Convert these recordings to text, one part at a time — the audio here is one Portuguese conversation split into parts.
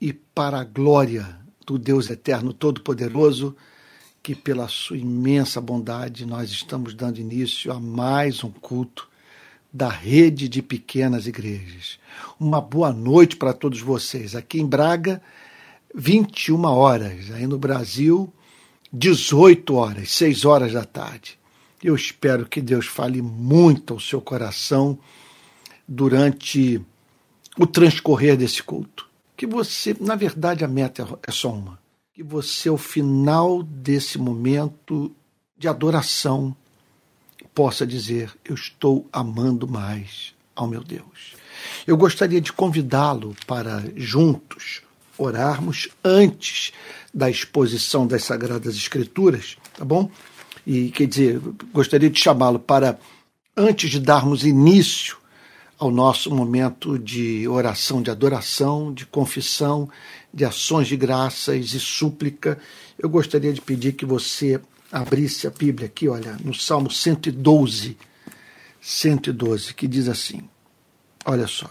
e para a glória do Deus Eterno Todo-Poderoso, que pela sua imensa bondade nós estamos dando início a mais um culto da rede de pequenas igrejas. Uma boa noite para todos vocês. Aqui em Braga, 21 horas. Aí no Brasil, 18 horas, 6 horas da tarde. Eu espero que Deus fale muito ao seu coração durante o transcorrer desse culto. Que você, na verdade, a meta é só uma. Que você, ao final desse momento de adoração, possa dizer: Eu estou amando mais ao meu Deus. Eu gostaria de convidá-lo para juntos orarmos antes da exposição das Sagradas Escrituras, tá bom? E quer dizer, gostaria de chamá-lo para, antes de darmos início ao nosso momento de oração, de adoração, de confissão, de ações de graças e súplica, eu gostaria de pedir que você abrisse a Bíblia aqui, olha, no Salmo 112, 112, que diz assim: olha só,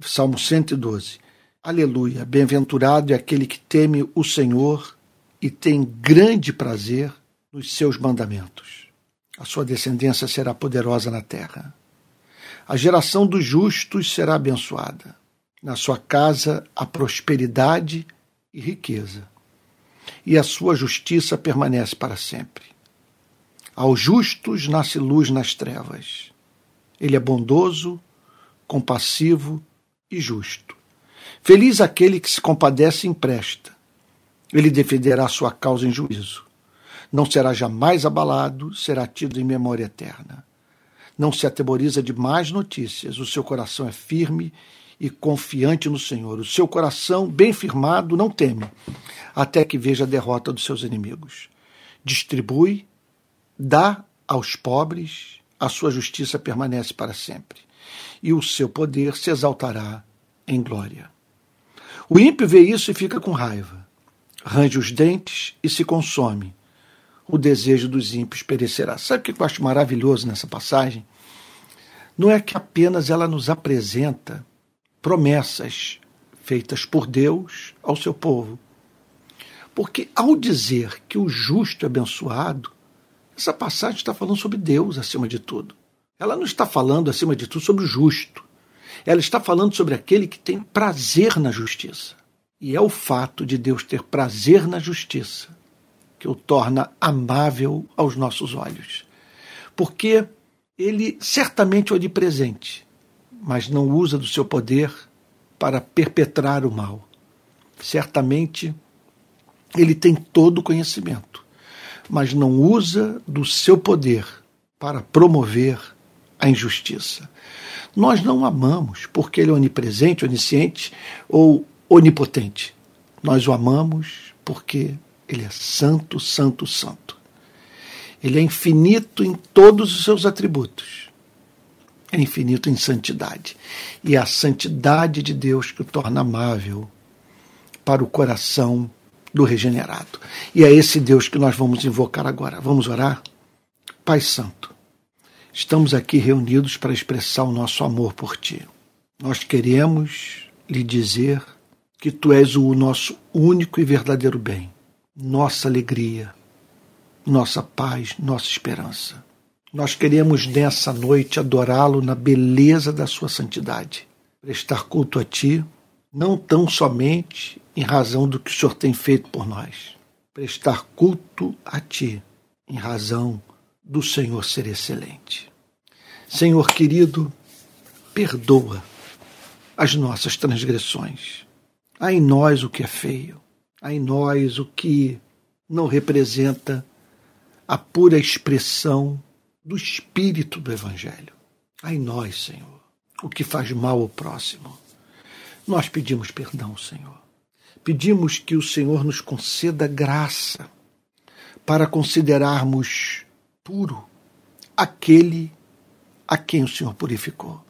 Salmo 112. Aleluia, bem-aventurado é aquele que teme o Senhor e tem grande prazer nos seus mandamentos. A sua descendência será poderosa na terra. A geração dos justos será abençoada. Na sua casa há prosperidade e riqueza, e a sua justiça permanece para sempre. Aos justos nasce luz nas trevas. Ele é bondoso, compassivo e justo. Feliz aquele que se compadece e empresta. Ele defenderá sua causa em juízo. Não será jamais abalado, será tido em memória eterna não se atemoriza de mais notícias, o seu coração é firme e confiante no Senhor. O seu coração, bem firmado, não teme, até que veja a derrota dos seus inimigos. Distribui, dá aos pobres, a sua justiça permanece para sempre, e o seu poder se exaltará em glória. O ímpio vê isso e fica com raiva, range os dentes e se consome o desejo dos ímpios perecerá. Sabe o que eu acho maravilhoso nessa passagem? Não é que apenas ela nos apresenta promessas feitas por Deus ao seu povo. Porque ao dizer que o justo é abençoado, essa passagem está falando sobre Deus acima de tudo. Ela não está falando, acima de tudo, sobre o justo. Ela está falando sobre aquele que tem prazer na justiça. E é o fato de Deus ter prazer na justiça que o torna amável aos nossos olhos. Porque ele certamente é onipresente, mas não usa do seu poder para perpetrar o mal. Certamente ele tem todo o conhecimento, mas não usa do seu poder para promover a injustiça. Nós não amamos porque ele é onipresente, onisciente ou onipotente. Nós o amamos porque ele é santo, santo, santo. Ele é infinito em todos os seus atributos. É infinito em santidade. E é a santidade de Deus que o torna amável para o coração do regenerado. E é esse Deus que nós vamos invocar agora. Vamos orar? Pai Santo, estamos aqui reunidos para expressar o nosso amor por Ti. Nós queremos lhe dizer que Tu és o nosso único e verdadeiro bem nossa alegria, nossa paz, nossa esperança. Nós queremos nessa noite adorá-lo na beleza da sua santidade, prestar culto a ti, não tão somente em razão do que o Senhor tem feito por nós, prestar culto a ti em razão do Senhor ser excelente. Senhor querido, perdoa as nossas transgressões. Há em nós o que é feio, há em nós o que não representa a pura expressão do espírito do Evangelho. Há em nós, Senhor, o que faz mal ao próximo. Nós pedimos perdão, Senhor. Pedimos que o Senhor nos conceda graça para considerarmos puro aquele a quem o Senhor purificou.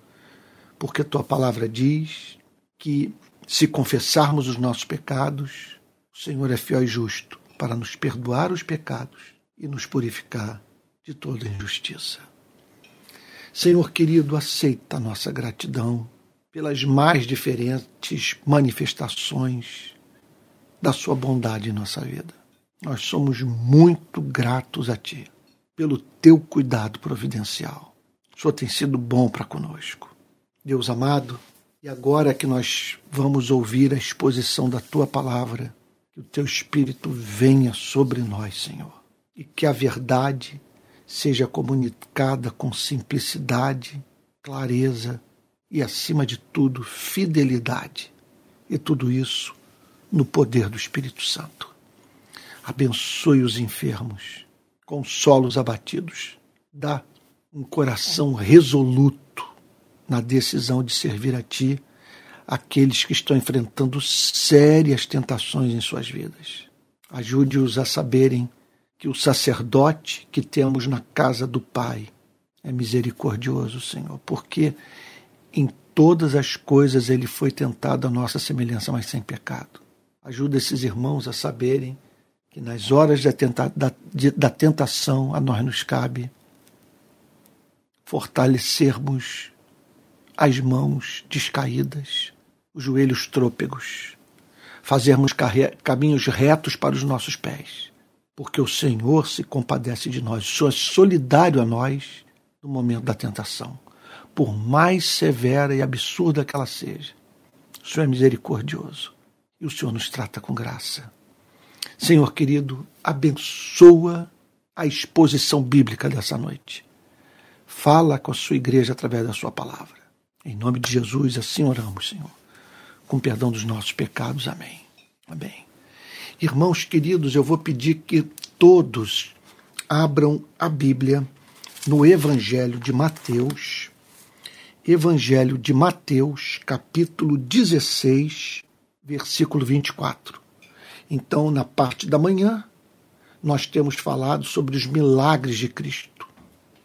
Porque tua palavra diz que se confessarmos os nossos pecados, Senhor é fiel e justo para nos perdoar os pecados e nos purificar de toda injustiça. Senhor querido, aceita a nossa gratidão pelas mais diferentes manifestações da Sua bondade em nossa vida. Nós somos muito gratos a Ti pelo Teu cuidado providencial. O Senhor tem sido bom para conosco. Deus amado, e agora que nós vamos ouvir a exposição da Tua palavra, que o Teu Espírito venha sobre nós, Senhor, e que a verdade seja comunicada com simplicidade, clareza e, acima de tudo, fidelidade. E tudo isso no poder do Espírito Santo. Abençoe os enfermos, consola os abatidos, dá um coração resoluto na decisão de servir a Ti aqueles que estão enfrentando sérias tentações em suas vidas. Ajude-os a saberem que o sacerdote que temos na casa do Pai é misericordioso, Senhor, porque em todas as coisas ele foi tentado à nossa semelhança, mas sem pecado. Ajuda esses irmãos a saberem que nas horas da, tenta, da, de, da tentação a nós nos cabe fortalecermos as mãos descaídas, os joelhos trôpegos, fazermos caminhos retos para os nossos pés porque o Senhor se compadece de nós. O Senhor é solidário a nós no momento da tentação, por mais severa e absurda que ela seja. O Senhor é misericordioso e o Senhor nos trata com graça. Senhor querido, abençoa a exposição bíblica dessa noite. Fala com a sua igreja através da sua palavra. Em nome de Jesus, assim oramos, Senhor. Com perdão dos nossos pecados. Amém. Amém. Irmãos queridos, eu vou pedir que todos abram a Bíblia no Evangelho de Mateus, Evangelho de Mateus, capítulo 16, versículo 24. Então, na parte da manhã, nós temos falado sobre os milagres de Cristo,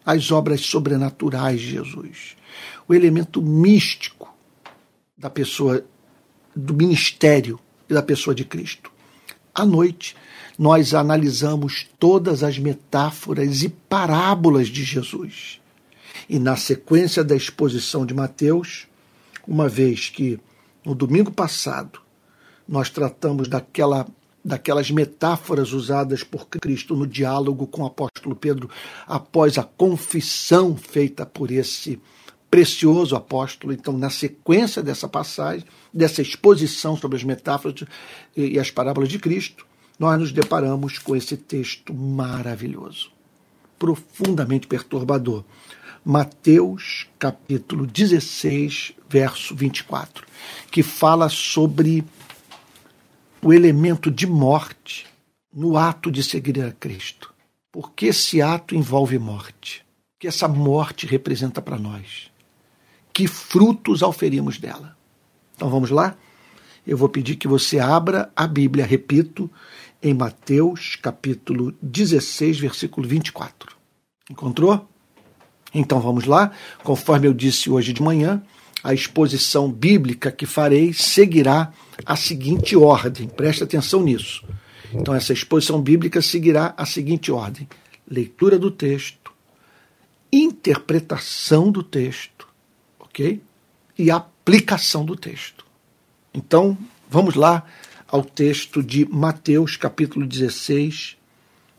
as obras sobrenaturais de Jesus, o elemento místico da pessoa, do ministério e da pessoa de Cristo. À noite, nós analisamos todas as metáforas e parábolas de Jesus. E na sequência da exposição de Mateus, uma vez que no domingo passado nós tratamos daquela, daquelas metáforas usadas por Cristo no diálogo com o apóstolo Pedro após a confissão feita por esse precioso apóstolo. Então, na sequência dessa passagem, dessa exposição sobre as metáforas e as parábolas de Cristo, nós nos deparamos com esse texto maravilhoso, profundamente perturbador. Mateus capítulo 16, verso 24, que fala sobre o elemento de morte no ato de seguir a Cristo. Porque esse ato envolve morte. que essa morte representa para nós? Que frutos auferimos dela. Então vamos lá? Eu vou pedir que você abra a Bíblia, repito, em Mateus capítulo 16, versículo 24. Encontrou? Então vamos lá. Conforme eu disse hoje de manhã, a exposição bíblica que farei seguirá a seguinte ordem. Preste atenção nisso. Então, essa exposição bíblica seguirá a seguinte ordem: leitura do texto, interpretação do texto ok? E aplicação do texto. Então, vamos lá ao texto de Mateus, capítulo 16,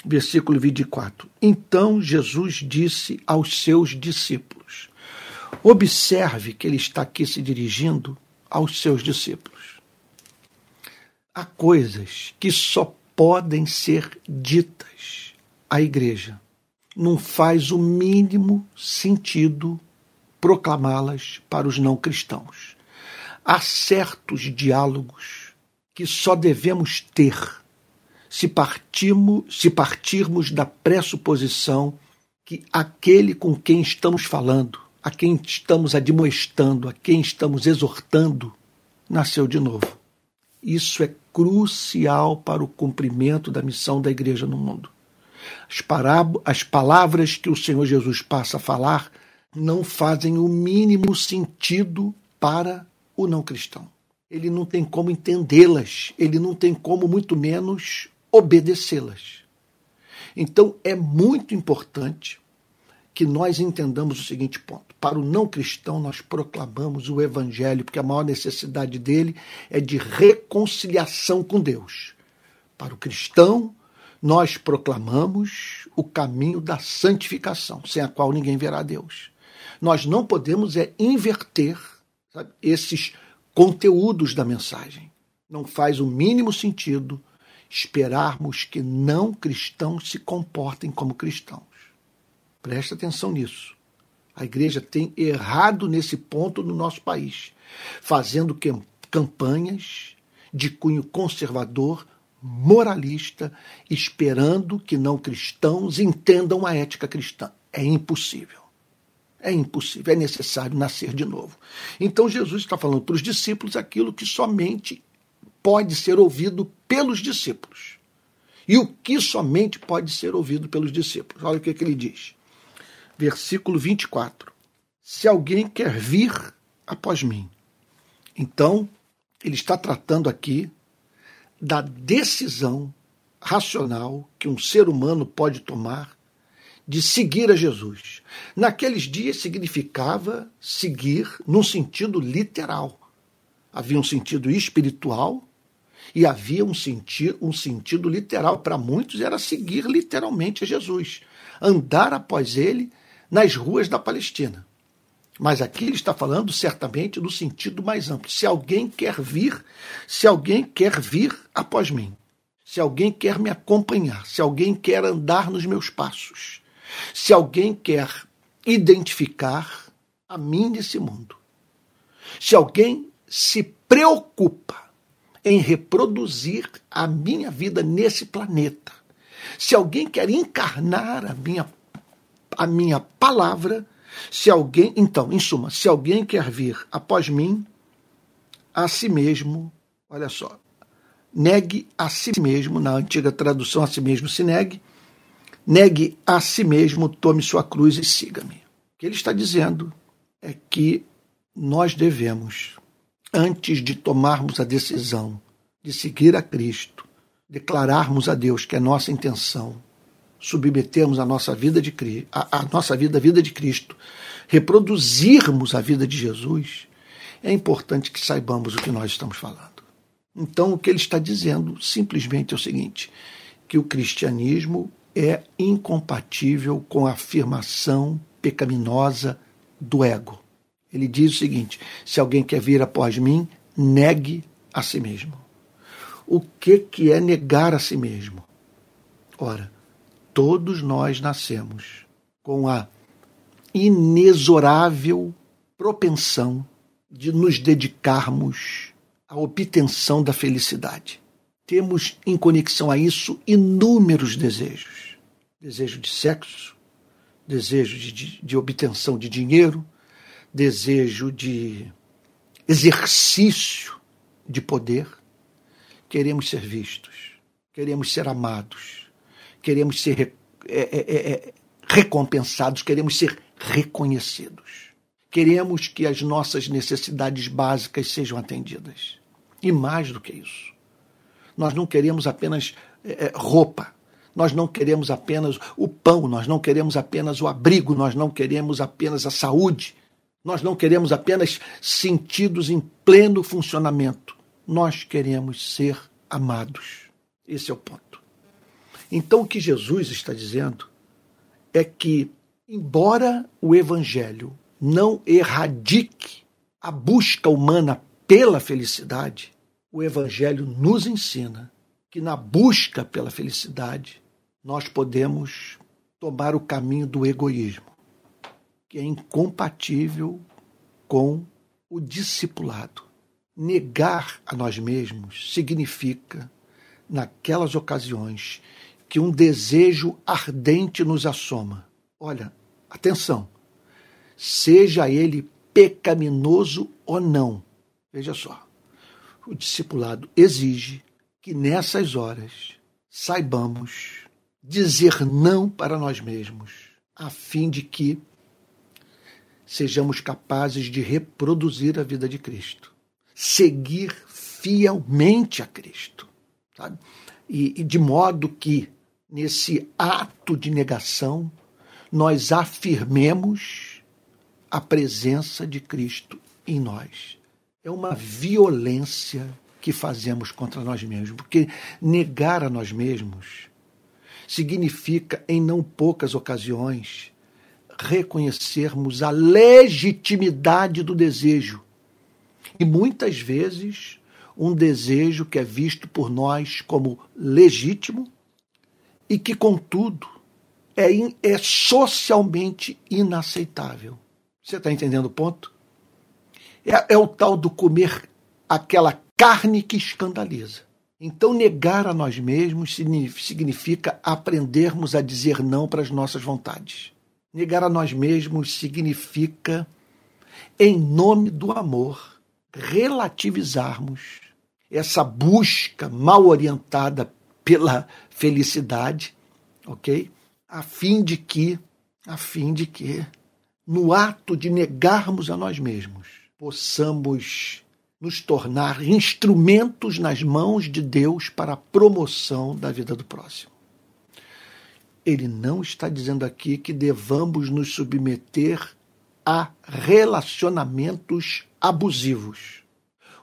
versículo 24. Então Jesus disse aos seus discípulos: Observe que ele está aqui se dirigindo aos seus discípulos. Há coisas que só podem ser ditas à igreja. Não faz o mínimo sentido proclamá-las para os não cristãos. Há certos diálogos que só devemos ter se, partimos, se partirmos da pressuposição que aquele com quem estamos falando, a quem estamos admoestando, a quem estamos exortando, nasceu de novo. Isso é crucial para o cumprimento da missão da igreja no mundo. As, as palavras que o Senhor Jesus passa a falar não fazem o mínimo sentido para o não cristão. Ele não tem como entendê-las, ele não tem como, muito menos, obedecê-las. Então é muito importante que nós entendamos o seguinte ponto. Para o não cristão, nós proclamamos o evangelho, porque a maior necessidade dele é de reconciliação com Deus. Para o cristão, nós proclamamos o caminho da santificação, sem a qual ninguém verá Deus. Nós não podemos é inverter sabe, esses conteúdos da mensagem. Não faz o mínimo sentido esperarmos que não cristãos se comportem como cristãos. Presta atenção nisso. A igreja tem errado nesse ponto no nosso país, fazendo campanhas de cunho conservador, moralista, esperando que não cristãos entendam a ética cristã. É impossível. É impossível, é necessário nascer de novo. Então Jesus está falando para os discípulos aquilo que somente pode ser ouvido pelos discípulos. E o que somente pode ser ouvido pelos discípulos. Olha o que, que ele diz. Versículo 24. Se alguém quer vir após mim. Então, ele está tratando aqui da decisão racional que um ser humano pode tomar de seguir a Jesus. Naqueles dias significava seguir num sentido literal. Havia um sentido espiritual e havia um, senti um sentido literal. Para muitos era seguir literalmente a Jesus, andar após ele nas ruas da Palestina. Mas aqui ele está falando certamente no sentido mais amplo. Se alguém quer vir, se alguém quer vir após mim, se alguém quer me acompanhar, se alguém quer andar nos meus passos, se alguém quer identificar a mim nesse mundo, se alguém se preocupa em reproduzir a minha vida nesse planeta, se alguém quer encarnar a minha, a minha palavra, se alguém, então, em suma, se alguém quer vir após mim, a si mesmo, olha só, negue a si mesmo, na antiga tradução, a si mesmo se negue, Negue a si mesmo, tome sua cruz e siga-me. O que ele está dizendo é que nós devemos, antes de tomarmos a decisão de seguir a Cristo, declararmos a Deus que é nossa intenção, submetermos a nossa vida de a, a nossa vida, a vida de Cristo, reproduzirmos a vida de Jesus, é importante que saibamos o que nós estamos falando. Então, o que ele está dizendo simplesmente é o seguinte: que o cristianismo é incompatível com a afirmação pecaminosa do ego. Ele diz o seguinte: se alguém quer vir após mim, negue a si mesmo. O que, que é negar a si mesmo? Ora, todos nós nascemos com a inexorável propensão de nos dedicarmos à obtenção da felicidade. Temos em conexão a isso inúmeros desejos desejo de sexo, desejo de, de, de obtenção de dinheiro, desejo de exercício de poder. Queremos ser vistos, queremos ser amados, queremos ser é, é, é, é, recompensados, queremos ser reconhecidos. Queremos que as nossas necessidades básicas sejam atendidas. E mais do que isso, nós não queremos apenas é, é, roupa, nós não queremos apenas o pão, nós não queremos apenas o abrigo, nós não queremos apenas a saúde, nós não queremos apenas sentidos em pleno funcionamento. Nós queremos ser amados. Esse é o ponto. Então, o que Jesus está dizendo é que, embora o Evangelho não erradique a busca humana pela felicidade, o Evangelho nos ensina que na busca pela felicidade nós podemos tomar o caminho do egoísmo, que é incompatível com o discipulado. Negar a nós mesmos significa, naquelas ocasiões, que um desejo ardente nos assoma. Olha, atenção, seja ele pecaminoso ou não. Veja só, o discipulado exige que nessas horas saibamos dizer não para nós mesmos, a fim de que sejamos capazes de reproduzir a vida de Cristo, seguir fielmente a Cristo, sabe? E, e de modo que nesse ato de negação nós afirmemos a presença de Cristo em nós. É uma violência que fazemos contra nós mesmos, porque negar a nós mesmos significa, em não poucas ocasiões, reconhecermos a legitimidade do desejo. E muitas vezes, um desejo que é visto por nós como legítimo e que, contudo, é, in, é socialmente inaceitável. Você está entendendo o ponto? É, é o tal do comer aquela carne que escandaliza. Então, negar a nós mesmos significa aprendermos a dizer não para as nossas vontades. Negar a nós mesmos significa, em nome do amor, relativizarmos essa busca mal orientada pela felicidade, ok? A fim de que, a fim de que, no ato de negarmos a nós mesmos, possamos nos tornar instrumentos nas mãos de Deus para a promoção da vida do próximo. Ele não está dizendo aqui que devamos nos submeter a relacionamentos abusivos.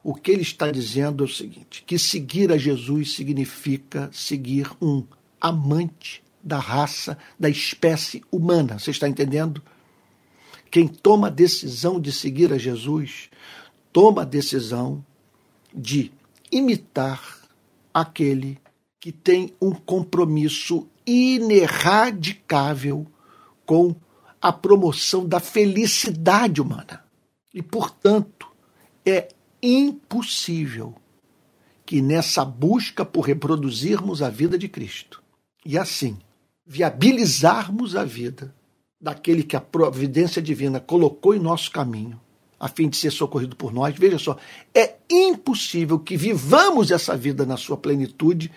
O que ele está dizendo é o seguinte: que seguir a Jesus significa seguir um amante da raça, da espécie humana. Você está entendendo? Quem toma a decisão de seguir a Jesus toma a decisão de imitar aquele que tem um compromisso ineradicável com a promoção da felicidade humana. E, portanto, é impossível que nessa busca por reproduzirmos a vida de Cristo e assim viabilizarmos a vida daquele que a providência divina colocou em nosso caminho, a fim de ser socorrido por nós. Veja só, é impossível que vivamos essa vida na sua plenitude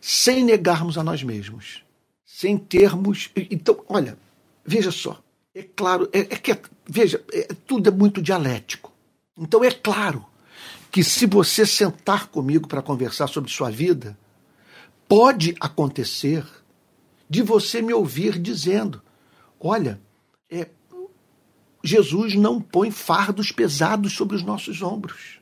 sem negarmos a nós mesmos, sem termos. Então, olha, veja só, é claro, é, é que, veja, é, tudo é muito dialético. Então, é claro que se você sentar comigo para conversar sobre sua vida, pode acontecer de você me ouvir dizendo: olha, é, Jesus não põe fardos pesados sobre os nossos ombros.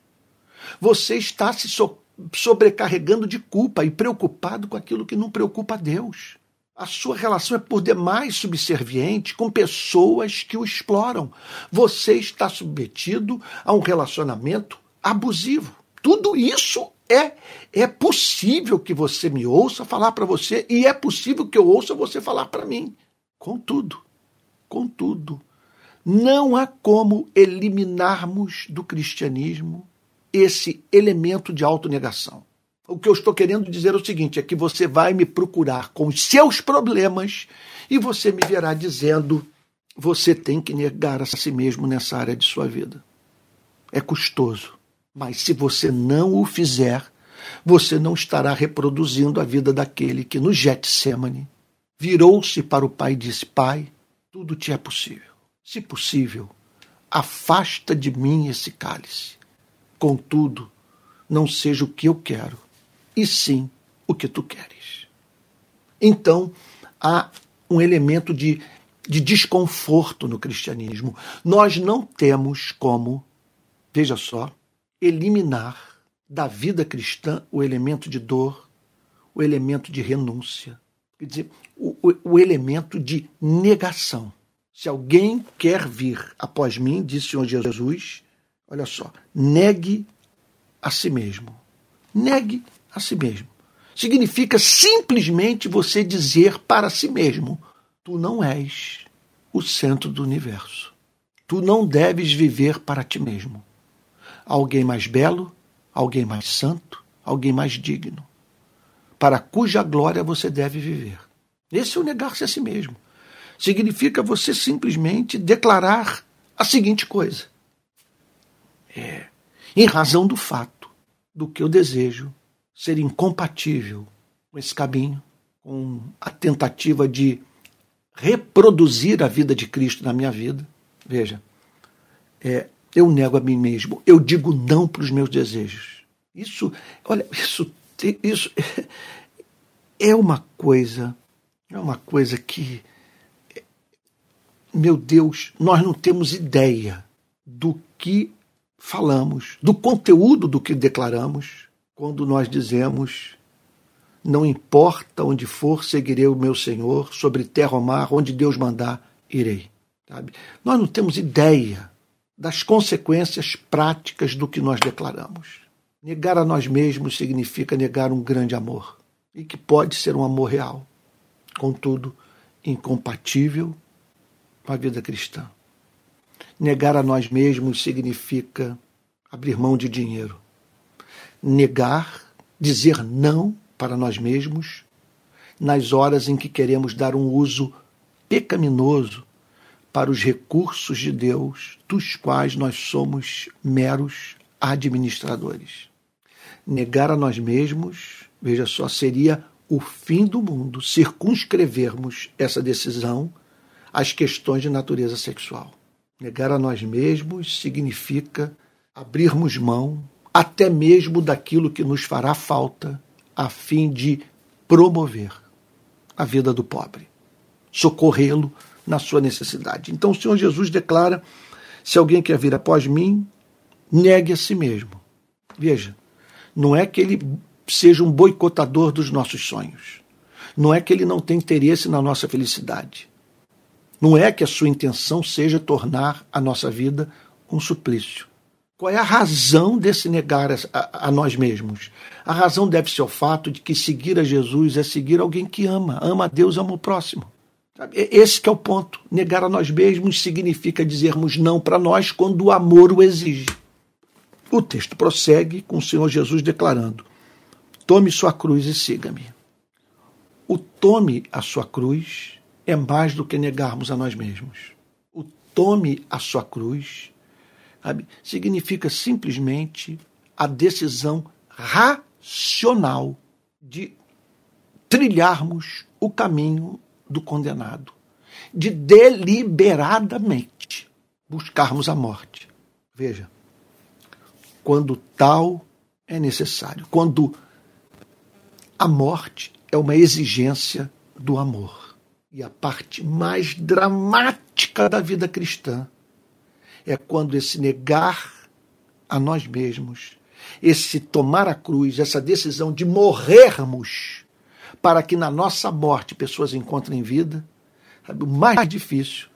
Você está se so sobrecarregando de culpa e preocupado com aquilo que não preocupa a Deus. A sua relação é por demais subserviente com pessoas que o exploram. Você está submetido a um relacionamento abusivo. Tudo isso é é possível que você me ouça falar para você e é possível que eu ouça você falar para mim. Contudo, contudo, não há como eliminarmos do cristianismo esse elemento de autonegação. O que eu estou querendo dizer é o seguinte: é que você vai me procurar com os seus problemas e você me verá dizendo: você tem que negar a si mesmo nessa área de sua vida. É custoso, mas se você não o fizer, você não estará reproduzindo a vida daquele que no Getsemane virou-se para o pai e disse: Pai, tudo te é possível se possível, afasta de mim esse cálice. Contudo, não seja o que eu quero, e sim o que tu queres. Então, há um elemento de, de desconforto no cristianismo. Nós não temos como, veja só, eliminar da vida cristã o elemento de dor, o elemento de renúncia, quer dizer, o, o, o elemento de negação. Se alguém quer vir após mim, disse o Senhor Jesus, olha só, negue a si mesmo. Negue a si mesmo. Significa simplesmente você dizer para si mesmo: tu não és o centro do universo. Tu não deves viver para ti mesmo. Alguém mais belo, alguém mais santo, alguém mais digno, para cuja glória você deve viver. Esse é o negar-se a si mesmo significa você simplesmente declarar a seguinte coisa: é, em razão do fato do que eu desejo ser incompatível com esse caminho, com a tentativa de reproduzir a vida de Cristo na minha vida. Veja, é, eu nego a mim mesmo, eu digo não para os meus desejos. Isso, olha, isso, isso é uma coisa, é uma coisa que meu Deus, nós não temos ideia do que falamos, do conteúdo do que declaramos, quando nós dizemos: Não importa onde for, seguirei o meu Senhor, sobre terra ou mar, onde Deus mandar, irei. Sabe? Nós não temos ideia das consequências práticas do que nós declaramos. Negar a nós mesmos significa negar um grande amor, e que pode ser um amor real, contudo, incompatível com a vida cristã. Negar a nós mesmos significa abrir mão de dinheiro. Negar, dizer não para nós mesmos nas horas em que queremos dar um uso pecaminoso para os recursos de Deus, dos quais nós somos meros administradores. Negar a nós mesmos, veja só, seria o fim do mundo circunscrevermos essa decisão às questões de natureza sexual. Negar a nós mesmos significa abrirmos mão até mesmo daquilo que nos fará falta a fim de promover a vida do pobre, socorrê-lo na sua necessidade. Então o Senhor Jesus declara: se alguém quer vir após mim, negue a si mesmo. Veja, não é que ele seja um boicotador dos nossos sonhos. Não é que ele não tenha interesse na nossa felicidade. Não é que a sua intenção seja tornar a nossa vida um suplício. Qual é a razão desse negar a, a, nós mesmos? A razão deve ser o fato de que seguir a Jesus é seguir alguém que ama, ama a Deus, ama o próximo. Esse é o ponto. Negar a nós mesmos significa dizermos não para nós quando o amor o exige. O texto prossegue com o Senhor Jesus declarando: Tome sua cruz e siga-me. O tome a sua cruz é mais do que negarmos a nós mesmos. O tome a sua cruz sabe, significa simplesmente a decisão racional de trilharmos o caminho do condenado, de deliberadamente buscarmos a morte. Veja, quando tal é necessário, quando a morte é uma exigência do amor. E a parte mais dramática da vida cristã é quando esse negar a nós mesmos, esse tomar a cruz, essa decisão de morrermos para que na nossa morte pessoas encontrem vida. O mais difícil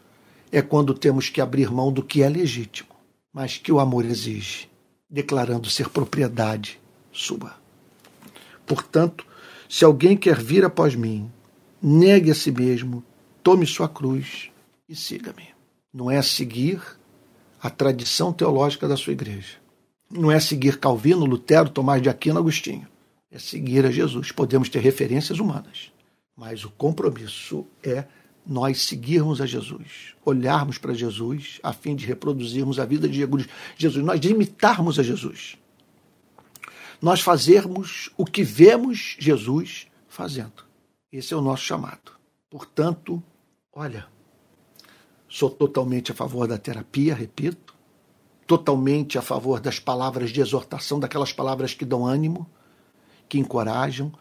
é quando temos que abrir mão do que é legítimo, mas que o amor exige, declarando ser propriedade sua. Portanto, se alguém quer vir após mim, negue a si mesmo, tome sua cruz e siga-me. Não é seguir a tradição teológica da sua igreja. Não é seguir Calvino, Lutero, Tomás de Aquino, Agostinho é seguir a Jesus. Podemos ter referências humanas, mas o compromisso é nós seguirmos a Jesus, olharmos para Jesus a fim de reproduzirmos a vida de Jesus, nós imitarmos a Jesus. Nós fazermos o que vemos Jesus fazendo. Esse é o nosso chamado. Portanto, olha, sou totalmente a favor da terapia, repito, totalmente a favor das palavras de exortação, daquelas palavras que dão ânimo, que encorajam.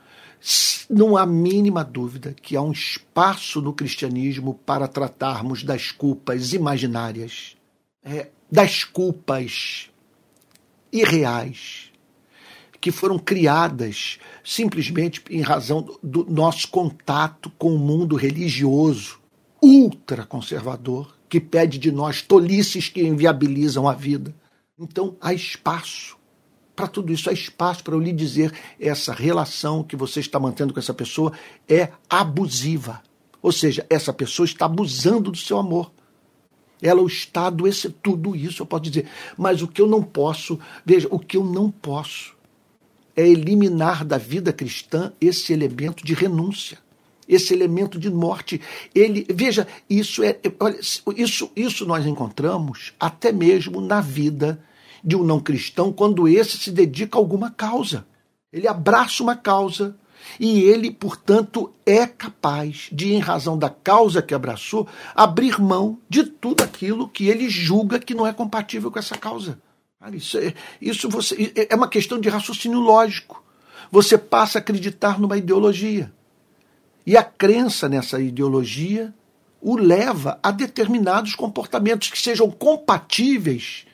Não há mínima dúvida que há um espaço no cristianismo para tratarmos das culpas imaginárias, é, das culpas irreais, que foram criadas simplesmente em razão do nosso contato com o mundo religioso ultraconservador, que pede de nós tolices que inviabilizam a vida. Então há espaço para tudo isso. Há espaço para eu lhe dizer: essa relação que você está mantendo com essa pessoa é abusiva. Ou seja, essa pessoa está abusando do seu amor. Ela está adoecendo. Tudo isso eu posso dizer. Mas o que eu não posso, veja, o que eu não posso é eliminar da vida cristã esse elemento de renúncia, esse elemento de morte. Ele, veja, isso é, olha, isso, isso nós encontramos até mesmo na vida de um não cristão quando esse se dedica a alguma causa. Ele abraça uma causa e ele, portanto, é capaz de, em razão da causa que abraçou, abrir mão de tudo aquilo que ele julga que não é compatível com essa causa. Isso é, isso você, é uma questão de raciocínio lógico. Você passa a acreditar numa ideologia. E a crença nessa ideologia o leva a determinados comportamentos que sejam compatíveis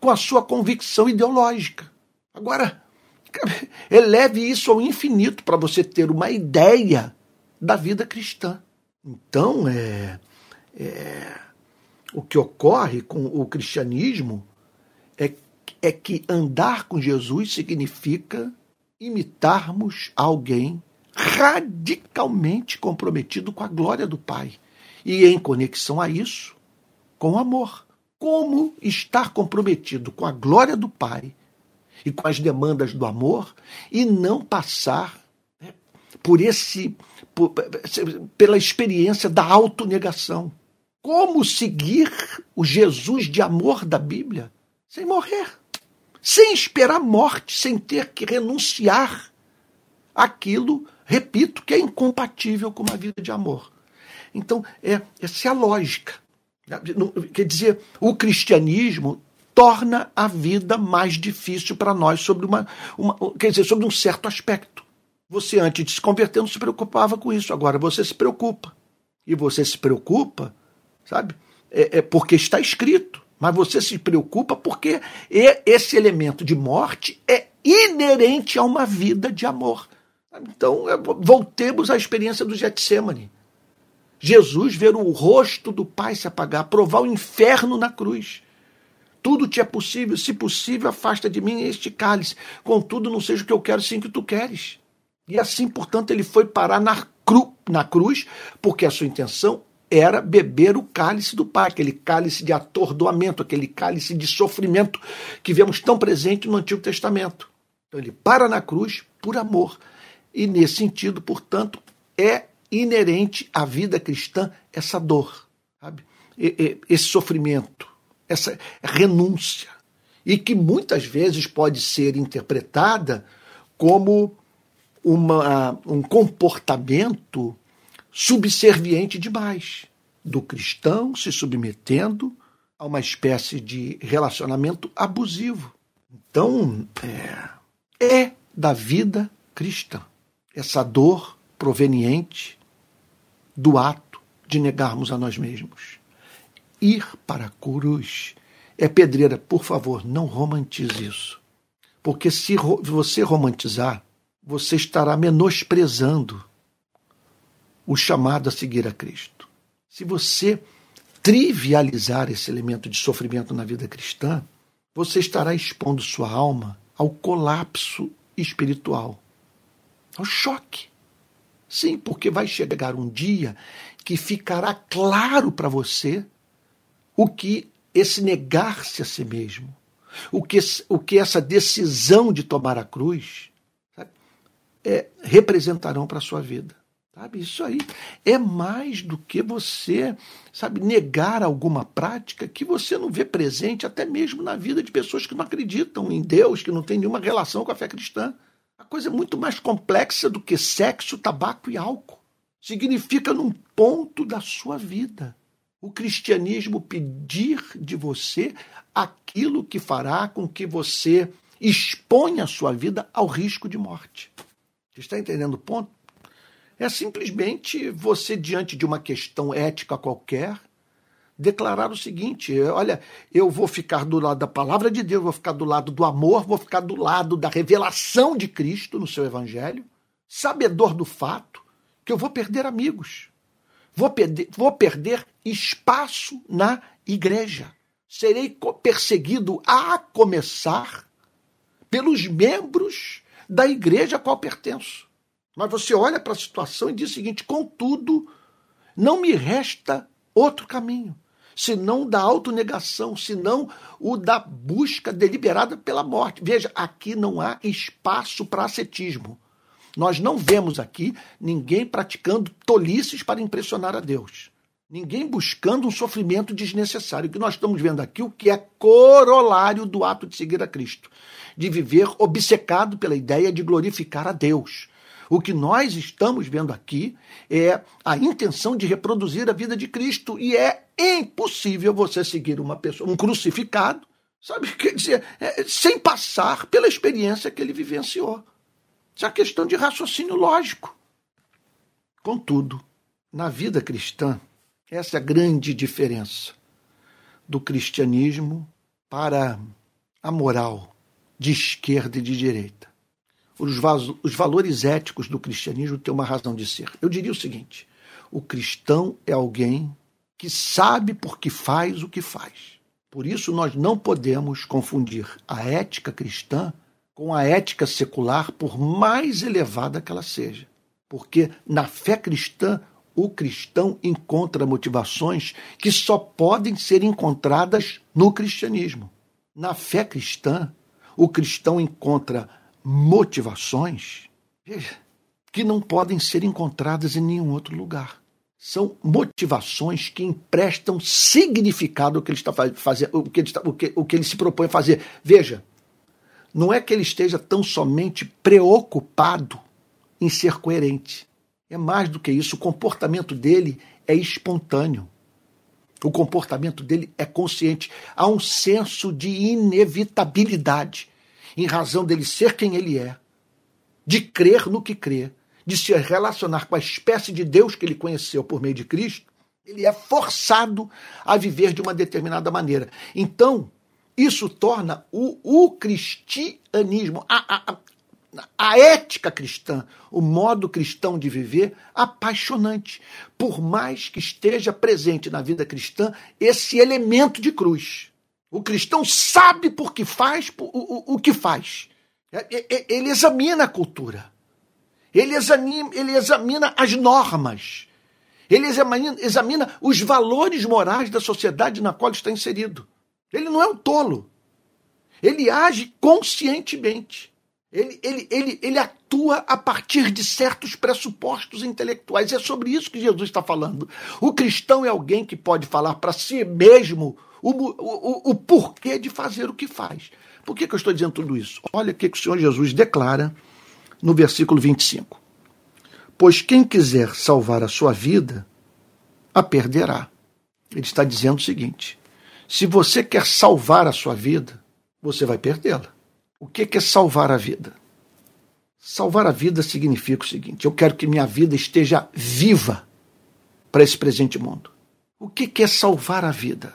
com a sua convicção ideológica. Agora, eleve isso ao infinito para você ter uma ideia da vida cristã. Então, é, é, o que ocorre com o cristianismo é, é que andar com Jesus significa imitarmos alguém radicalmente comprometido com a glória do Pai. E em conexão a isso, com amor. Como estar comprometido com a glória do Pai e com as demandas do amor e não passar né, por esse por, pela experiência da autonegação. Como seguir o Jesus de amor da Bíblia sem morrer, sem esperar morte, sem ter que renunciar aquilo, repito, que é incompatível com uma vida de amor. Então, é, essa é a lógica. Quer dizer, o cristianismo torna a vida mais difícil para nós sobre uma, uma, quer dizer, sobre um certo aspecto. Você antes de se converter não se preocupava com isso, agora você se preocupa. E você se preocupa, sabe? É, é porque está escrito. Mas você se preocupa porque esse elemento de morte é inerente a uma vida de amor. Então, é, voltemos à experiência do Getsemane. Jesus ver o rosto do Pai se apagar, provar o inferno na cruz. Tudo te é possível, se possível, afasta de mim este cálice. Contudo, não seja o que eu quero, sim o que tu queres. E assim, portanto, ele foi parar na, cru, na cruz, porque a sua intenção era beber o cálice do Pai, aquele cálice de atordoamento, aquele cálice de sofrimento que vemos tão presente no Antigo Testamento. Então ele para na cruz por amor. E nesse sentido, portanto, é inerente à vida cristã essa dor, sabe? esse sofrimento, essa renúncia. E que muitas vezes pode ser interpretada como uma, um comportamento subserviente demais do cristão se submetendo a uma espécie de relacionamento abusivo. Então, é, é da vida cristã essa dor proveniente do ato de negarmos a nós mesmos. Ir para a cruz é pedreira. Por favor, não romantize isso. Porque se você romantizar, você estará menosprezando o chamado a seguir a Cristo. Se você trivializar esse elemento de sofrimento na vida cristã, você estará expondo sua alma ao colapso espiritual, ao choque. Sim, porque vai chegar um dia que ficará claro para você o que esse negar-se a si mesmo, o que, o que essa decisão de tomar a cruz sabe, é, representarão para a sua vida. Sabe, isso aí é mais do que você, sabe, negar alguma prática que você não vê presente até mesmo na vida de pessoas que não acreditam em Deus, que não têm nenhuma relação com a fé cristã. A coisa é muito mais complexa do que sexo, tabaco e álcool. Significa num ponto da sua vida. O cristianismo pedir de você aquilo que fará com que você exponha a sua vida ao risco de morte. Você está entendendo o ponto? É simplesmente você, diante de uma questão ética qualquer, declarar o seguinte: olha, eu vou ficar do lado da palavra de Deus, vou ficar do lado do amor, vou ficar do lado da revelação de Cristo no seu evangelho, sabedor do fato que eu vou perder amigos, vou perder, vou perder espaço na igreja, serei perseguido a começar pelos membros da igreja a qual pertenço. Mas você olha para a situação e diz o seguinte: contudo, não me resta outro caminho, senão da autonegação, senão o da busca deliberada pela morte. Veja, aqui não há espaço para ascetismo. Nós não vemos aqui ninguém praticando tolices para impressionar a Deus. Ninguém buscando um sofrimento desnecessário. O que nós estamos vendo aqui, o que é corolário do ato de seguir a Cristo, de viver obcecado pela ideia de glorificar a Deus o que nós estamos vendo aqui é a intenção de reproduzir a vida de Cristo e é impossível você seguir uma pessoa, um crucificado, sabe? Quer dizer, é, sem passar pela experiência que ele vivenciou. Isso é uma questão de raciocínio lógico. Contudo, na vida cristã, Essa é a grande diferença do cristianismo para a moral de esquerda e de direita. Os, os valores éticos do cristianismo têm uma razão de ser. Eu diria o seguinte: o cristão é alguém que sabe por que faz o que faz. Por isso, nós não podemos confundir a ética cristã com a ética secular, por mais elevada que ela seja. Porque na fé cristã, o cristão encontra motivações que só podem ser encontradas no cristianismo. Na fé cristã, o cristão encontra motivações que não podem ser encontradas em nenhum outro lugar. São motivações que emprestam significado ao que ele está fazendo, o que ele, o que, o que ele se propõe a fazer. Veja, não é que ele esteja tão somente preocupado em ser coerente. É mais do que isso, o comportamento dele é espontâneo. O comportamento dele é consciente. Há um senso de inevitabilidade em razão dele ser quem ele é, de crer no que crê, de se relacionar com a espécie de Deus que ele conheceu por meio de Cristo, ele é forçado a viver de uma determinada maneira. Então, isso torna o, o cristianismo, a, a, a ética cristã, o modo cristão de viver, apaixonante. Por mais que esteja presente na vida cristã esse elemento de cruz. O cristão sabe por que faz o, o, o que faz. É, é, é, ele examina a cultura. Ele examina, ele examina as normas. Ele examina, examina os valores morais da sociedade na qual está inserido. Ele não é um tolo. Ele age conscientemente. Ele, ele, ele, ele atua a partir de certos pressupostos intelectuais. É sobre isso que Jesus está falando. O cristão é alguém que pode falar para si mesmo o, o, o, porquê de fazer o que faz. Por que, que eu estou dizendo tudo isso? Olha o que, que o Senhor Jesus declara no versículo 25. Pois quem quiser salvar a sua vida, a perderá. Ele está dizendo o seguinte: se você quer salvar a sua vida, você vai perdê-la. O que é salvar a vida? Salvar a vida significa o seguinte: eu quero que minha vida esteja viva para esse presente mundo. O que é salvar a vida?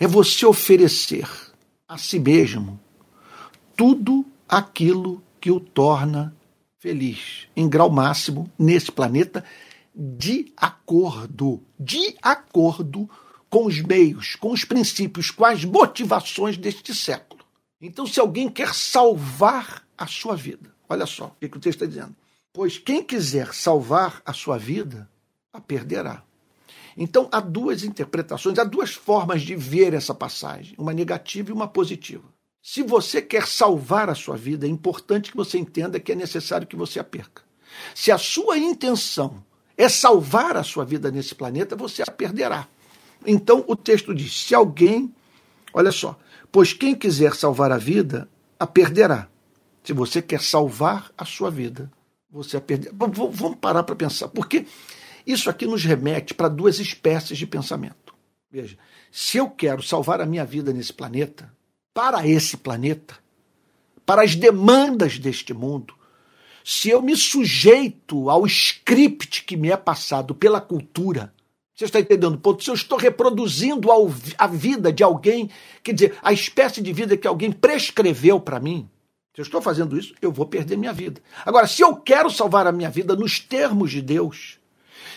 É você oferecer a si mesmo tudo aquilo que o torna feliz, em grau máximo, nesse planeta, de acordo, de acordo com os meios, com os princípios, com as motivações deste século. Então, se alguém quer salvar a sua vida, olha só o que o texto está dizendo. Pois quem quiser salvar a sua vida, a perderá. Então, há duas interpretações, há duas formas de ver essa passagem, uma negativa e uma positiva. Se você quer salvar a sua vida, é importante que você entenda que é necessário que você a perca. Se a sua intenção é salvar a sua vida nesse planeta, você a perderá. Então, o texto diz: se alguém, olha só, Pois quem quiser salvar a vida, a perderá. Se você quer salvar a sua vida, você a perderá. Vamos parar para pensar, porque isso aqui nos remete para duas espécies de pensamento. Veja, se eu quero salvar a minha vida nesse planeta, para esse planeta, para as demandas deste mundo, se eu me sujeito ao script que me é passado pela cultura, você está entendendo o ponto? Se eu estou reproduzindo a vida de alguém, quer dizer, a espécie de vida que alguém prescreveu para mim, se eu estou fazendo isso, eu vou perder minha vida. Agora, se eu quero salvar a minha vida nos termos de Deus,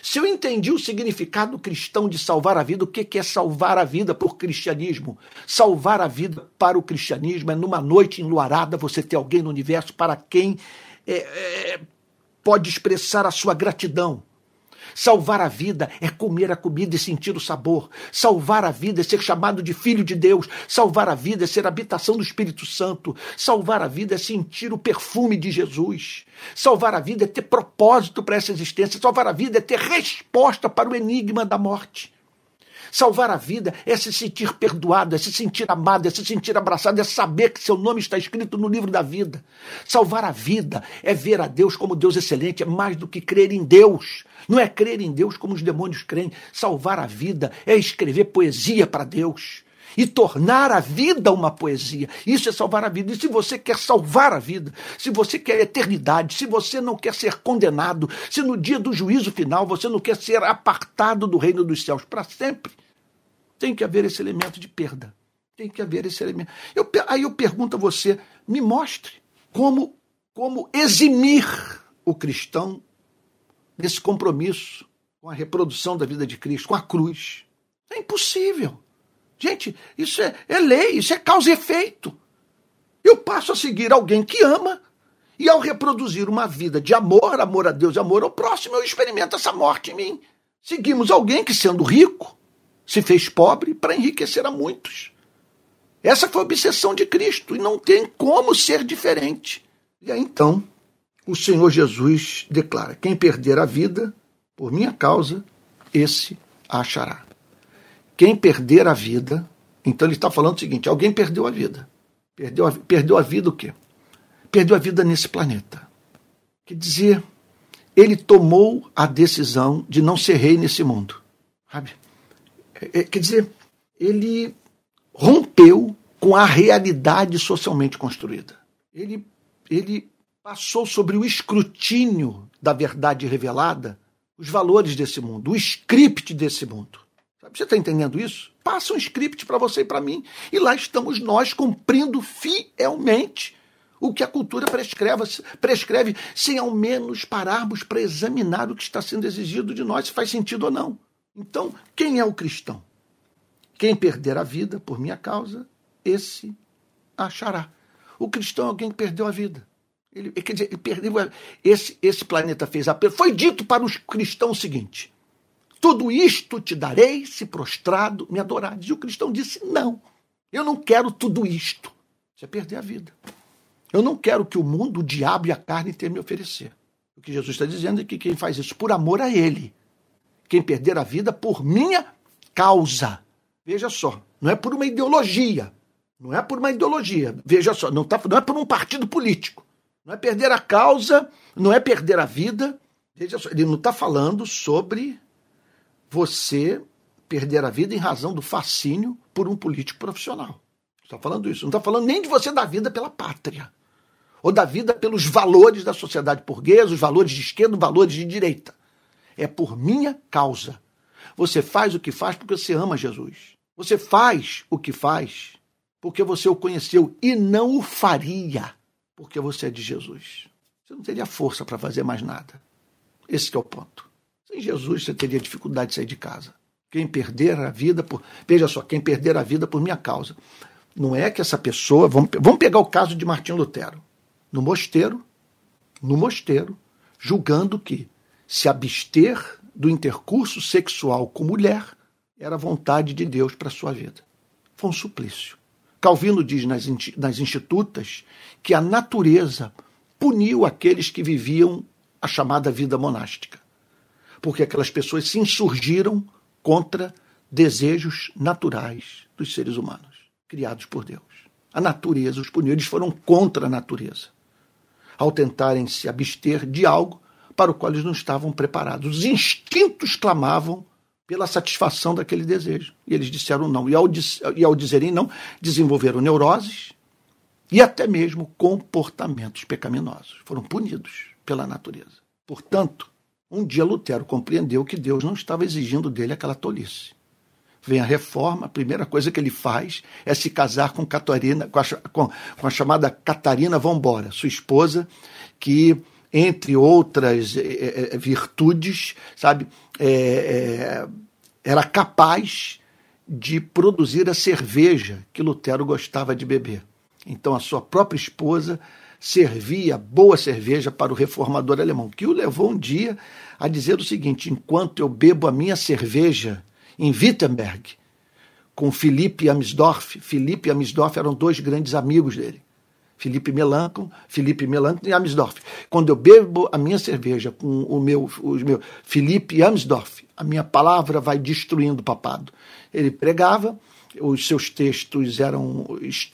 se eu entendi o significado cristão de salvar a vida, o que é salvar a vida o cristianismo? Salvar a vida para o cristianismo é numa noite enluarada você ter alguém no universo para quem é, é, pode expressar a sua gratidão Salvar a vida é comer a comida e sentir o sabor. Salvar a vida é ser chamado de filho de Deus. Salvar a vida é ser habitação do Espírito Santo. Salvar a vida é sentir o perfume de Jesus. Salvar a vida é ter propósito para essa existência. Salvar a vida é ter resposta para o enigma da morte. Salvar a vida é se sentir perdoado, é se sentir amado, é se sentir abraçado, é saber que seu nome está escrito no livro da vida. Salvar a vida é ver a Deus como Deus excelente, é mais do que crer em Deus. Não é crer em Deus como os demônios creem. Salvar a vida é escrever poesia para Deus. E tornar a vida uma poesia. Isso é salvar a vida. E se você quer salvar a vida, se você quer eternidade, se você não quer ser condenado, se no dia do juízo final você não quer ser apartado do reino dos céus para sempre, tem que haver esse elemento de perda. Tem que haver esse elemento. Eu, aí eu pergunto a você: me mostre como, como eximir o cristão desse compromisso com a reprodução da vida de Cristo, com a cruz. É impossível. Gente, isso é, é lei, isso é causa e efeito. Eu passo a seguir alguém que ama, e ao reproduzir uma vida de amor, amor a Deus e amor ao próximo, eu experimento essa morte em mim. Seguimos alguém que, sendo rico, se fez pobre para enriquecer a muitos. Essa foi a obsessão de Cristo e não tem como ser diferente. E aí então, o Senhor Jesus declara: quem perder a vida por minha causa, esse a achará. Quem perder a vida, então ele está falando o seguinte: alguém perdeu a vida. Perdeu a, perdeu a vida o quê? Perdeu a vida nesse planeta. Quer dizer, ele tomou a decisão de não ser rei nesse mundo. Sabe? É, é, quer dizer, ele rompeu com a realidade socialmente construída. Ele, ele passou sobre o escrutínio da verdade revelada os valores desse mundo, o script desse mundo. Você está entendendo isso? Passa um script para você e para mim. E lá estamos nós cumprindo fielmente o que a cultura prescreve, prescreve sem ao menos pararmos para examinar o que está sendo exigido de nós, se faz sentido ou não. Então, quem é o cristão? Quem perder a vida por minha causa, esse achará. O cristão é alguém que perdeu a vida. Ele, quer dizer, ele perdeu. Esse, esse planeta fez a Foi dito para os cristãos o seguinte: tudo isto te darei se prostrado me adorares. E o cristão disse: Não, eu não quero tudo isto. Você perder a vida. Eu não quero que o mundo, o diabo e a carne tenham me oferecer. O que Jesus está dizendo é que quem faz isso por amor a Ele, quem perder a vida por minha causa. Veja só, não é por uma ideologia. Não é por uma ideologia. Veja só, não, tá, não é por um partido político. Não é perder a causa, não é perder a vida. Veja só, ele não está falando sobre você perder a vida em razão do fascínio por um político profissional. Está falando isso. Não está falando nem de você dar vida pela pátria. Ou da vida pelos valores da sociedade burguesa, os valores de esquerda, os valores de direita. É por minha causa. Você faz o que faz porque você ama Jesus. Você faz o que faz porque você o conheceu e não o faria porque você é de Jesus. Você não teria força para fazer mais nada. Esse é o ponto. Sem Jesus você teria dificuldade de sair de casa. Quem perder a vida por. Veja só, quem perder a vida por minha causa. Não é que essa pessoa. Vamos, vamos pegar o caso de Martim Lutero. No mosteiro, no mosteiro, julgando que se abster do intercurso sexual com mulher era vontade de Deus para sua vida. Foi um suplício. Calvino diz nas, nas Institutas que a natureza puniu aqueles que viviam a chamada vida monástica porque aquelas pessoas se insurgiram contra desejos naturais dos seres humanos, criados por Deus. A natureza os puniu, eles foram contra a natureza, ao tentarem se abster de algo para o qual eles não estavam preparados. Os instintos clamavam pela satisfação daquele desejo. E eles disseram não. E ao, e ao dizerem não, desenvolveram neuroses e até mesmo comportamentos pecaminosos. Foram punidos pela natureza. Portanto, um dia Lutero compreendeu que Deus não estava exigindo dele aquela tolice. Vem a reforma, a primeira coisa que ele faz é se casar com Catarina, com a, com, com a chamada Catarina Vambora, sua esposa, que, entre outras é, é, virtudes, sabe, é, era capaz de produzir a cerveja que Lutero gostava de beber. Então a sua própria esposa servia boa cerveja para o reformador alemão, que o levou um dia a dizer o seguinte: enquanto eu bebo a minha cerveja em Wittenberg, com Felipe Amsdorff, Felipe e eram dois grandes amigos dele. Felipe Melancon, Felipe Melancon e Amsdorff. Quando eu bebo a minha cerveja com o meu, os meu Felipe Amsdorff, a minha palavra vai destruindo o papado. Ele pregava, os seus textos eram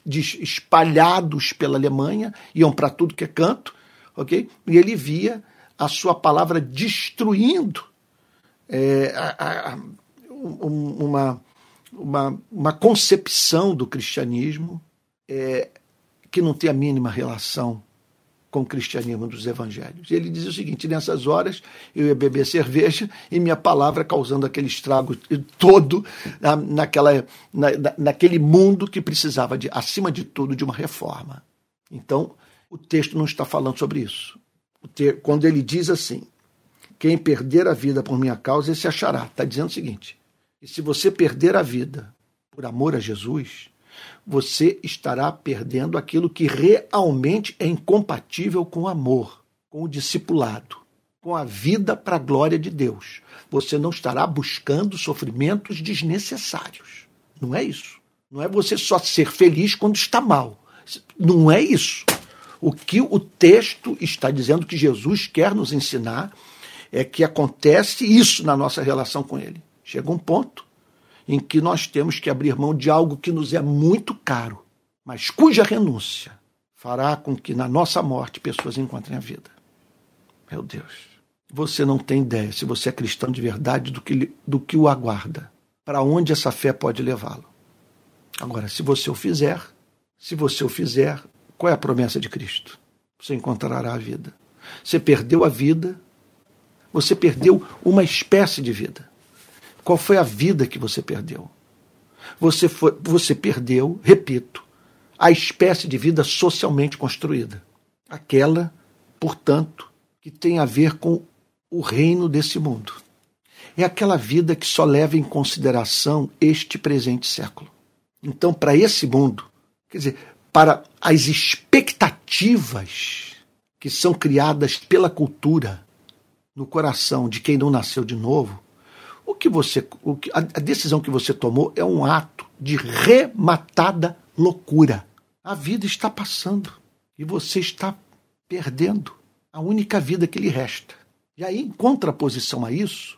espalhados pela Alemanha, iam para tudo que é canto, ok? E ele via a sua palavra destruindo é, a, a, uma, uma, uma concepção do cristianismo é, que não tem a mínima relação com o cristianismo dos evangelhos. Ele diz o seguinte: nessas horas eu ia beber cerveja e minha palavra causando aquele estrago todo na, naquela, na, naquele mundo que precisava, de, acima de tudo, de uma reforma. Então, o texto não está falando sobre isso. Quando ele diz assim: quem perder a vida por minha causa, esse achará. Está dizendo o seguinte: e se você perder a vida por amor a Jesus, você estará perdendo aquilo que realmente é incompatível com o amor, com o discipulado, com a vida para a glória de Deus. Você não estará buscando sofrimentos desnecessários. Não é isso. Não é você só ser feliz quando está mal. Não é isso. O que o texto está dizendo que Jesus quer nos ensinar é que acontece isso na nossa relação com Ele. Chega um ponto em que nós temos que abrir mão de algo que nos é muito caro, mas cuja renúncia fará com que na nossa morte pessoas encontrem a vida. Meu Deus, você não tem ideia, se você é cristão de verdade, do que, do que o aguarda, para onde essa fé pode levá-lo. Agora, se você o fizer, se você o fizer, qual é a promessa de Cristo? Você encontrará a vida. Você perdeu a vida, você perdeu uma espécie de vida. Qual foi a vida que você perdeu? Você, foi, você perdeu, repito, a espécie de vida socialmente construída. Aquela, portanto, que tem a ver com o reino desse mundo. É aquela vida que só leva em consideração este presente século. Então, para esse mundo, quer dizer, para as expectativas que são criadas pela cultura no coração de quem não nasceu de novo, que você, o que, a, a decisão que você tomou é um ato de rematada loucura. A vida está passando e você está perdendo a única vida que lhe resta. E aí, em contraposição a isso,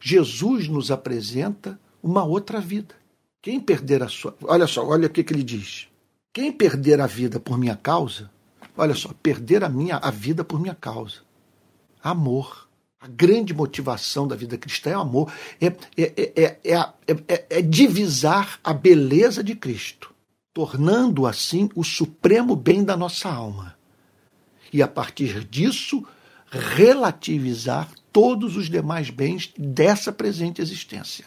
Jesus nos apresenta uma outra vida. Quem perder a sua. Olha só, olha o que, que ele diz. Quem perder a vida por minha causa, olha só, perder a minha a vida por minha causa. Amor. A grande motivação da vida cristã é o amor, é, é, é, é, divisar a beleza de Cristo, tornando assim o supremo bem da nossa alma. E a partir disso, relativizar todos os demais bens dessa presente existência.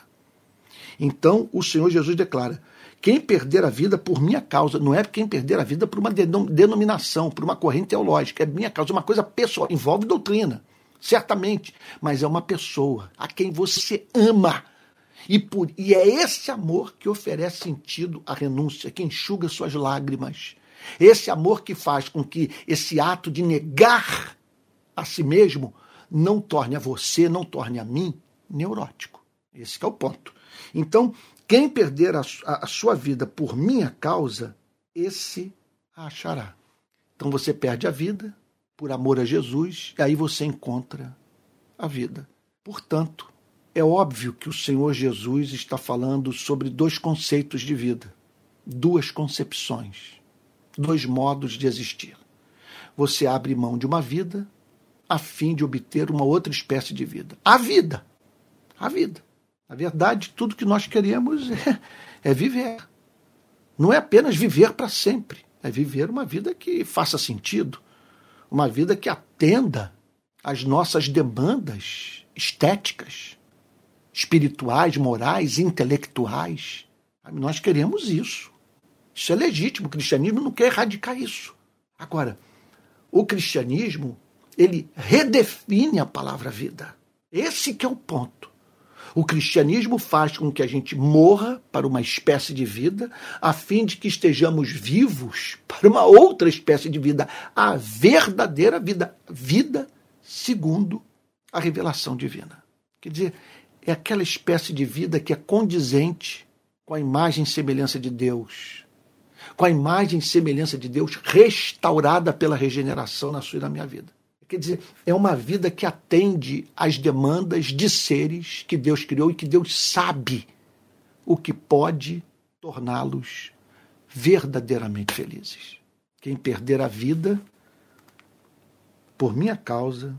Então, o Senhor Jesus declara: quem perder a vida por minha causa, não é quem perder a vida por uma denominação, por uma corrente teológica, é minha causa, uma coisa pessoal, envolve doutrina certamente, mas é uma pessoa a quem você ama. E, por, e é esse amor que oferece sentido à renúncia, que enxuga suas lágrimas. Esse amor que faz com que esse ato de negar a si mesmo não torne a você, não torne a mim neurótico. Esse é o ponto. Então, quem perder a, a, a sua vida por minha causa, esse a achará. Então você perde a vida, por amor a Jesus, e aí você encontra a vida. Portanto, é óbvio que o Senhor Jesus está falando sobre dois conceitos de vida, duas concepções, dois modos de existir. Você abre mão de uma vida a fim de obter uma outra espécie de vida. A vida. A vida. Na verdade, tudo que nós queremos é, é viver. Não é apenas viver para sempre, é viver uma vida que faça sentido, uma vida que atenda às nossas demandas estéticas, espirituais, morais, intelectuais. Nós queremos isso. Isso é legítimo. O cristianismo não quer erradicar isso. Agora, o cristianismo, ele redefine a palavra vida. Esse que é o ponto. O cristianismo faz com que a gente morra para uma espécie de vida, a fim de que estejamos vivos para uma outra espécie de vida, a verdadeira vida, vida segundo a revelação divina. Quer dizer, é aquela espécie de vida que é condizente com a imagem e semelhança de Deus, com a imagem e semelhança de Deus restaurada pela regeneração na sua e na minha vida. Quer dizer, é uma vida que atende às demandas de seres que Deus criou e que Deus sabe o que pode torná-los verdadeiramente felizes. Quem perder a vida por minha causa,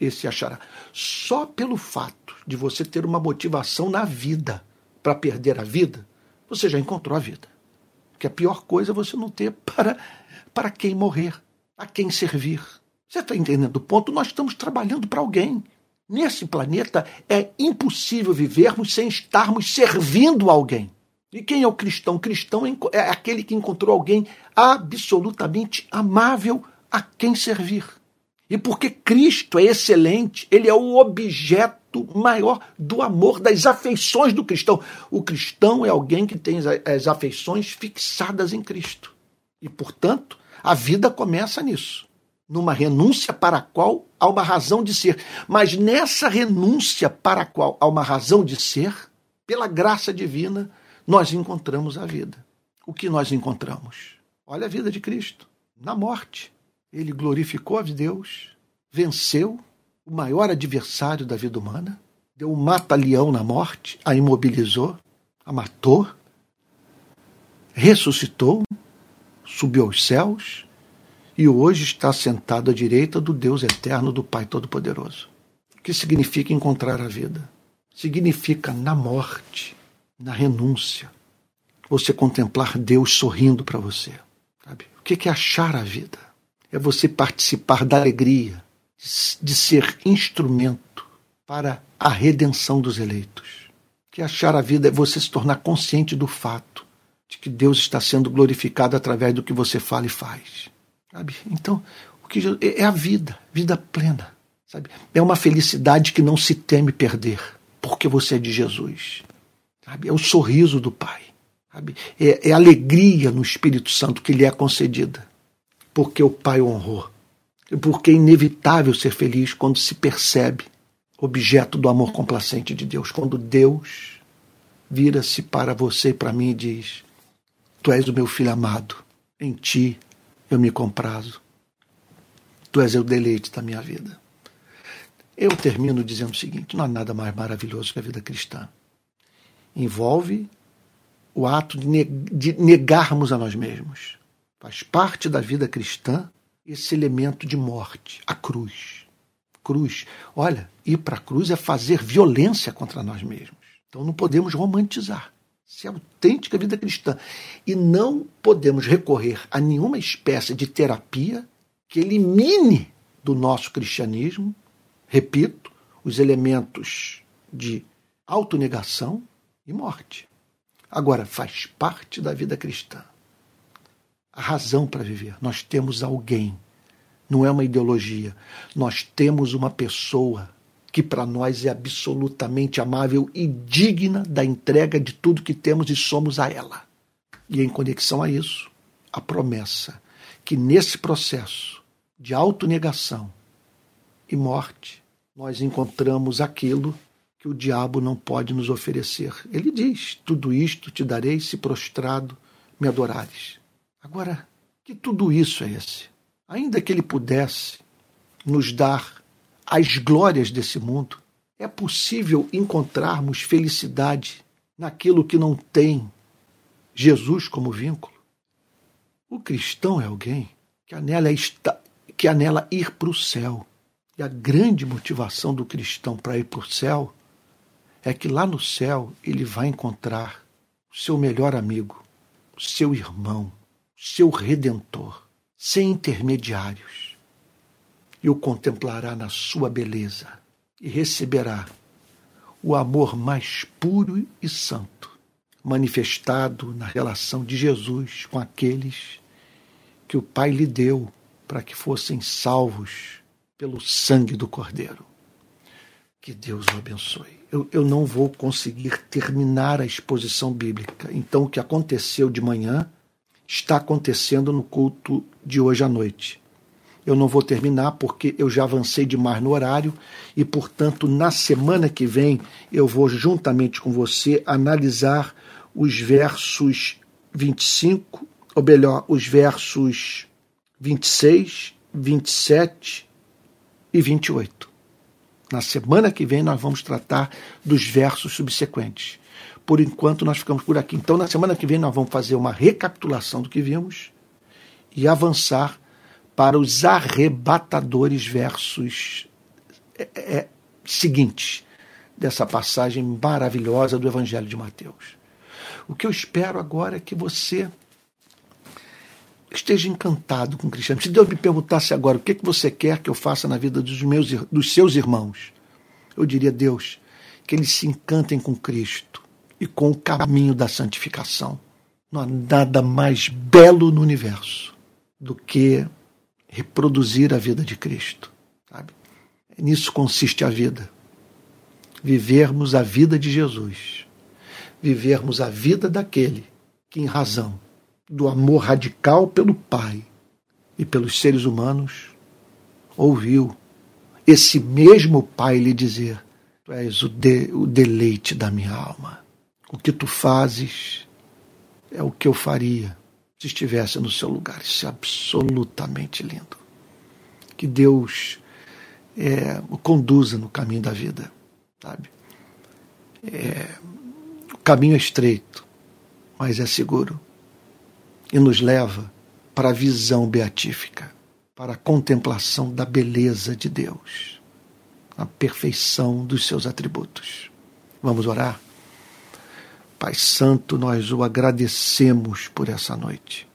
esse achará. Só pelo fato de você ter uma motivação na vida para perder a vida, você já encontrou a vida. Porque a pior coisa é você não ter para, para quem morrer, a quem servir. Você está entendendo o ponto? Nós estamos trabalhando para alguém. Nesse planeta é impossível vivermos sem estarmos servindo alguém. E quem é o cristão? O cristão é aquele que encontrou alguém absolutamente amável a quem servir. E porque Cristo é excelente, ele é o objeto maior do amor, das afeições do cristão. O cristão é alguém que tem as afeições fixadas em Cristo. E, portanto, a vida começa nisso numa renúncia para a qual há uma razão de ser. Mas nessa renúncia para a qual há uma razão de ser, pela graça divina, nós encontramos a vida. O que nós encontramos? Olha a vida de Cristo, na morte. Ele glorificou a Deus, venceu o maior adversário da vida humana, deu um mata-leão na morte, a imobilizou, a matou, ressuscitou, subiu aos céus e hoje está sentado à direita do Deus eterno, do Pai Todo-Poderoso. O que significa encontrar a vida? Significa na morte, na renúncia, você contemplar Deus sorrindo para você. Sabe? O que é achar a vida? é você participar da alegria de ser instrumento para a redenção dos eleitos. Que achar a vida é você se tornar consciente do fato de que Deus está sendo glorificado através do que você fala e faz. Sabe? Então, o que é a vida, vida plena. Sabe? É uma felicidade que não se teme perder, porque você é de Jesus. Sabe? É o sorriso do Pai. Sabe? É, é alegria no Espírito Santo que lhe é concedida porque o Pai honrou. E porque é inevitável ser feliz quando se percebe objeto do amor complacente de Deus. Quando Deus vira-se para você e para mim e diz: Tu és o meu filho amado, em ti eu me comprazo. Tu és o deleite da minha vida. Eu termino dizendo o seguinte: não há nada mais maravilhoso que a vida cristã. Envolve o ato de negarmos a nós mesmos Faz parte da vida cristã esse elemento de morte, a cruz. Cruz. Olha, ir para a cruz é fazer violência contra nós mesmos. Então não podemos romantizar. Isso é autêntica vida cristã. E não podemos recorrer a nenhuma espécie de terapia que elimine do nosso cristianismo, repito, os elementos de autonegação e morte. Agora, faz parte da vida cristã a razão para viver. Nós temos alguém, não é uma ideologia. Nós temos uma pessoa que para nós é absolutamente amável e digna da entrega de tudo que temos e somos a ela. E em conexão a isso, a promessa que nesse processo de autonegação e morte, nós encontramos aquilo que o diabo não pode nos oferecer. Ele diz: Tudo isto te darei se prostrado me adorares. Agora, que tudo isso é esse? Ainda que ele pudesse nos dar as glórias desse mundo, é possível encontrarmos felicidade naquilo que não tem Jesus como vínculo? O cristão é alguém que anela, está, que anela ir para o céu. E a grande motivação do cristão para ir para o céu é que lá no céu ele vai encontrar o seu melhor amigo, o seu irmão, seu redentor, sem intermediários, e o contemplará na sua beleza e receberá o amor mais puro e santo, manifestado na relação de Jesus com aqueles que o Pai lhe deu para que fossem salvos pelo sangue do Cordeiro. Que Deus o abençoe. Eu, eu não vou conseguir terminar a exposição bíblica. Então, o que aconteceu de manhã está acontecendo no culto de hoje à noite. Eu não vou terminar porque eu já avancei demais no horário e, portanto, na semana que vem eu vou, juntamente com você, analisar os versos 25, ou melhor, os versos 26, 27 e 28. Na semana que vem nós vamos tratar dos versos subsequentes por enquanto nós ficamos por aqui. Então, na semana que vem, nós vamos fazer uma recapitulação do que vimos e avançar para os arrebatadores versos é, é, seguintes. dessa passagem maravilhosa do Evangelho de Mateus. O que eu espero agora é que você esteja encantado com o cristianismo. Se Deus me perguntasse agora o que, que você quer que eu faça na vida dos, meus, dos seus irmãos, eu diria, Deus, que eles se encantem com Cristo e com o caminho da santificação. Não há nada mais belo no universo do que reproduzir a vida de Cristo. Sabe? Nisso consiste a vida. Vivermos a vida de Jesus. Vivermos a vida daquele que, em razão do amor radical pelo Pai e pelos seres humanos, ouviu esse mesmo Pai lhe dizer: Tu és o, de, o deleite da minha alma. O que tu fazes é o que eu faria se estivesse no seu lugar. Isso é absolutamente lindo. Que Deus é, o conduza no caminho da vida, sabe? É, o caminho é estreito, mas é seguro e nos leva para a visão beatífica, para a contemplação da beleza de Deus, a perfeição dos seus atributos. Vamos orar? Pai Santo, nós o agradecemos por essa noite.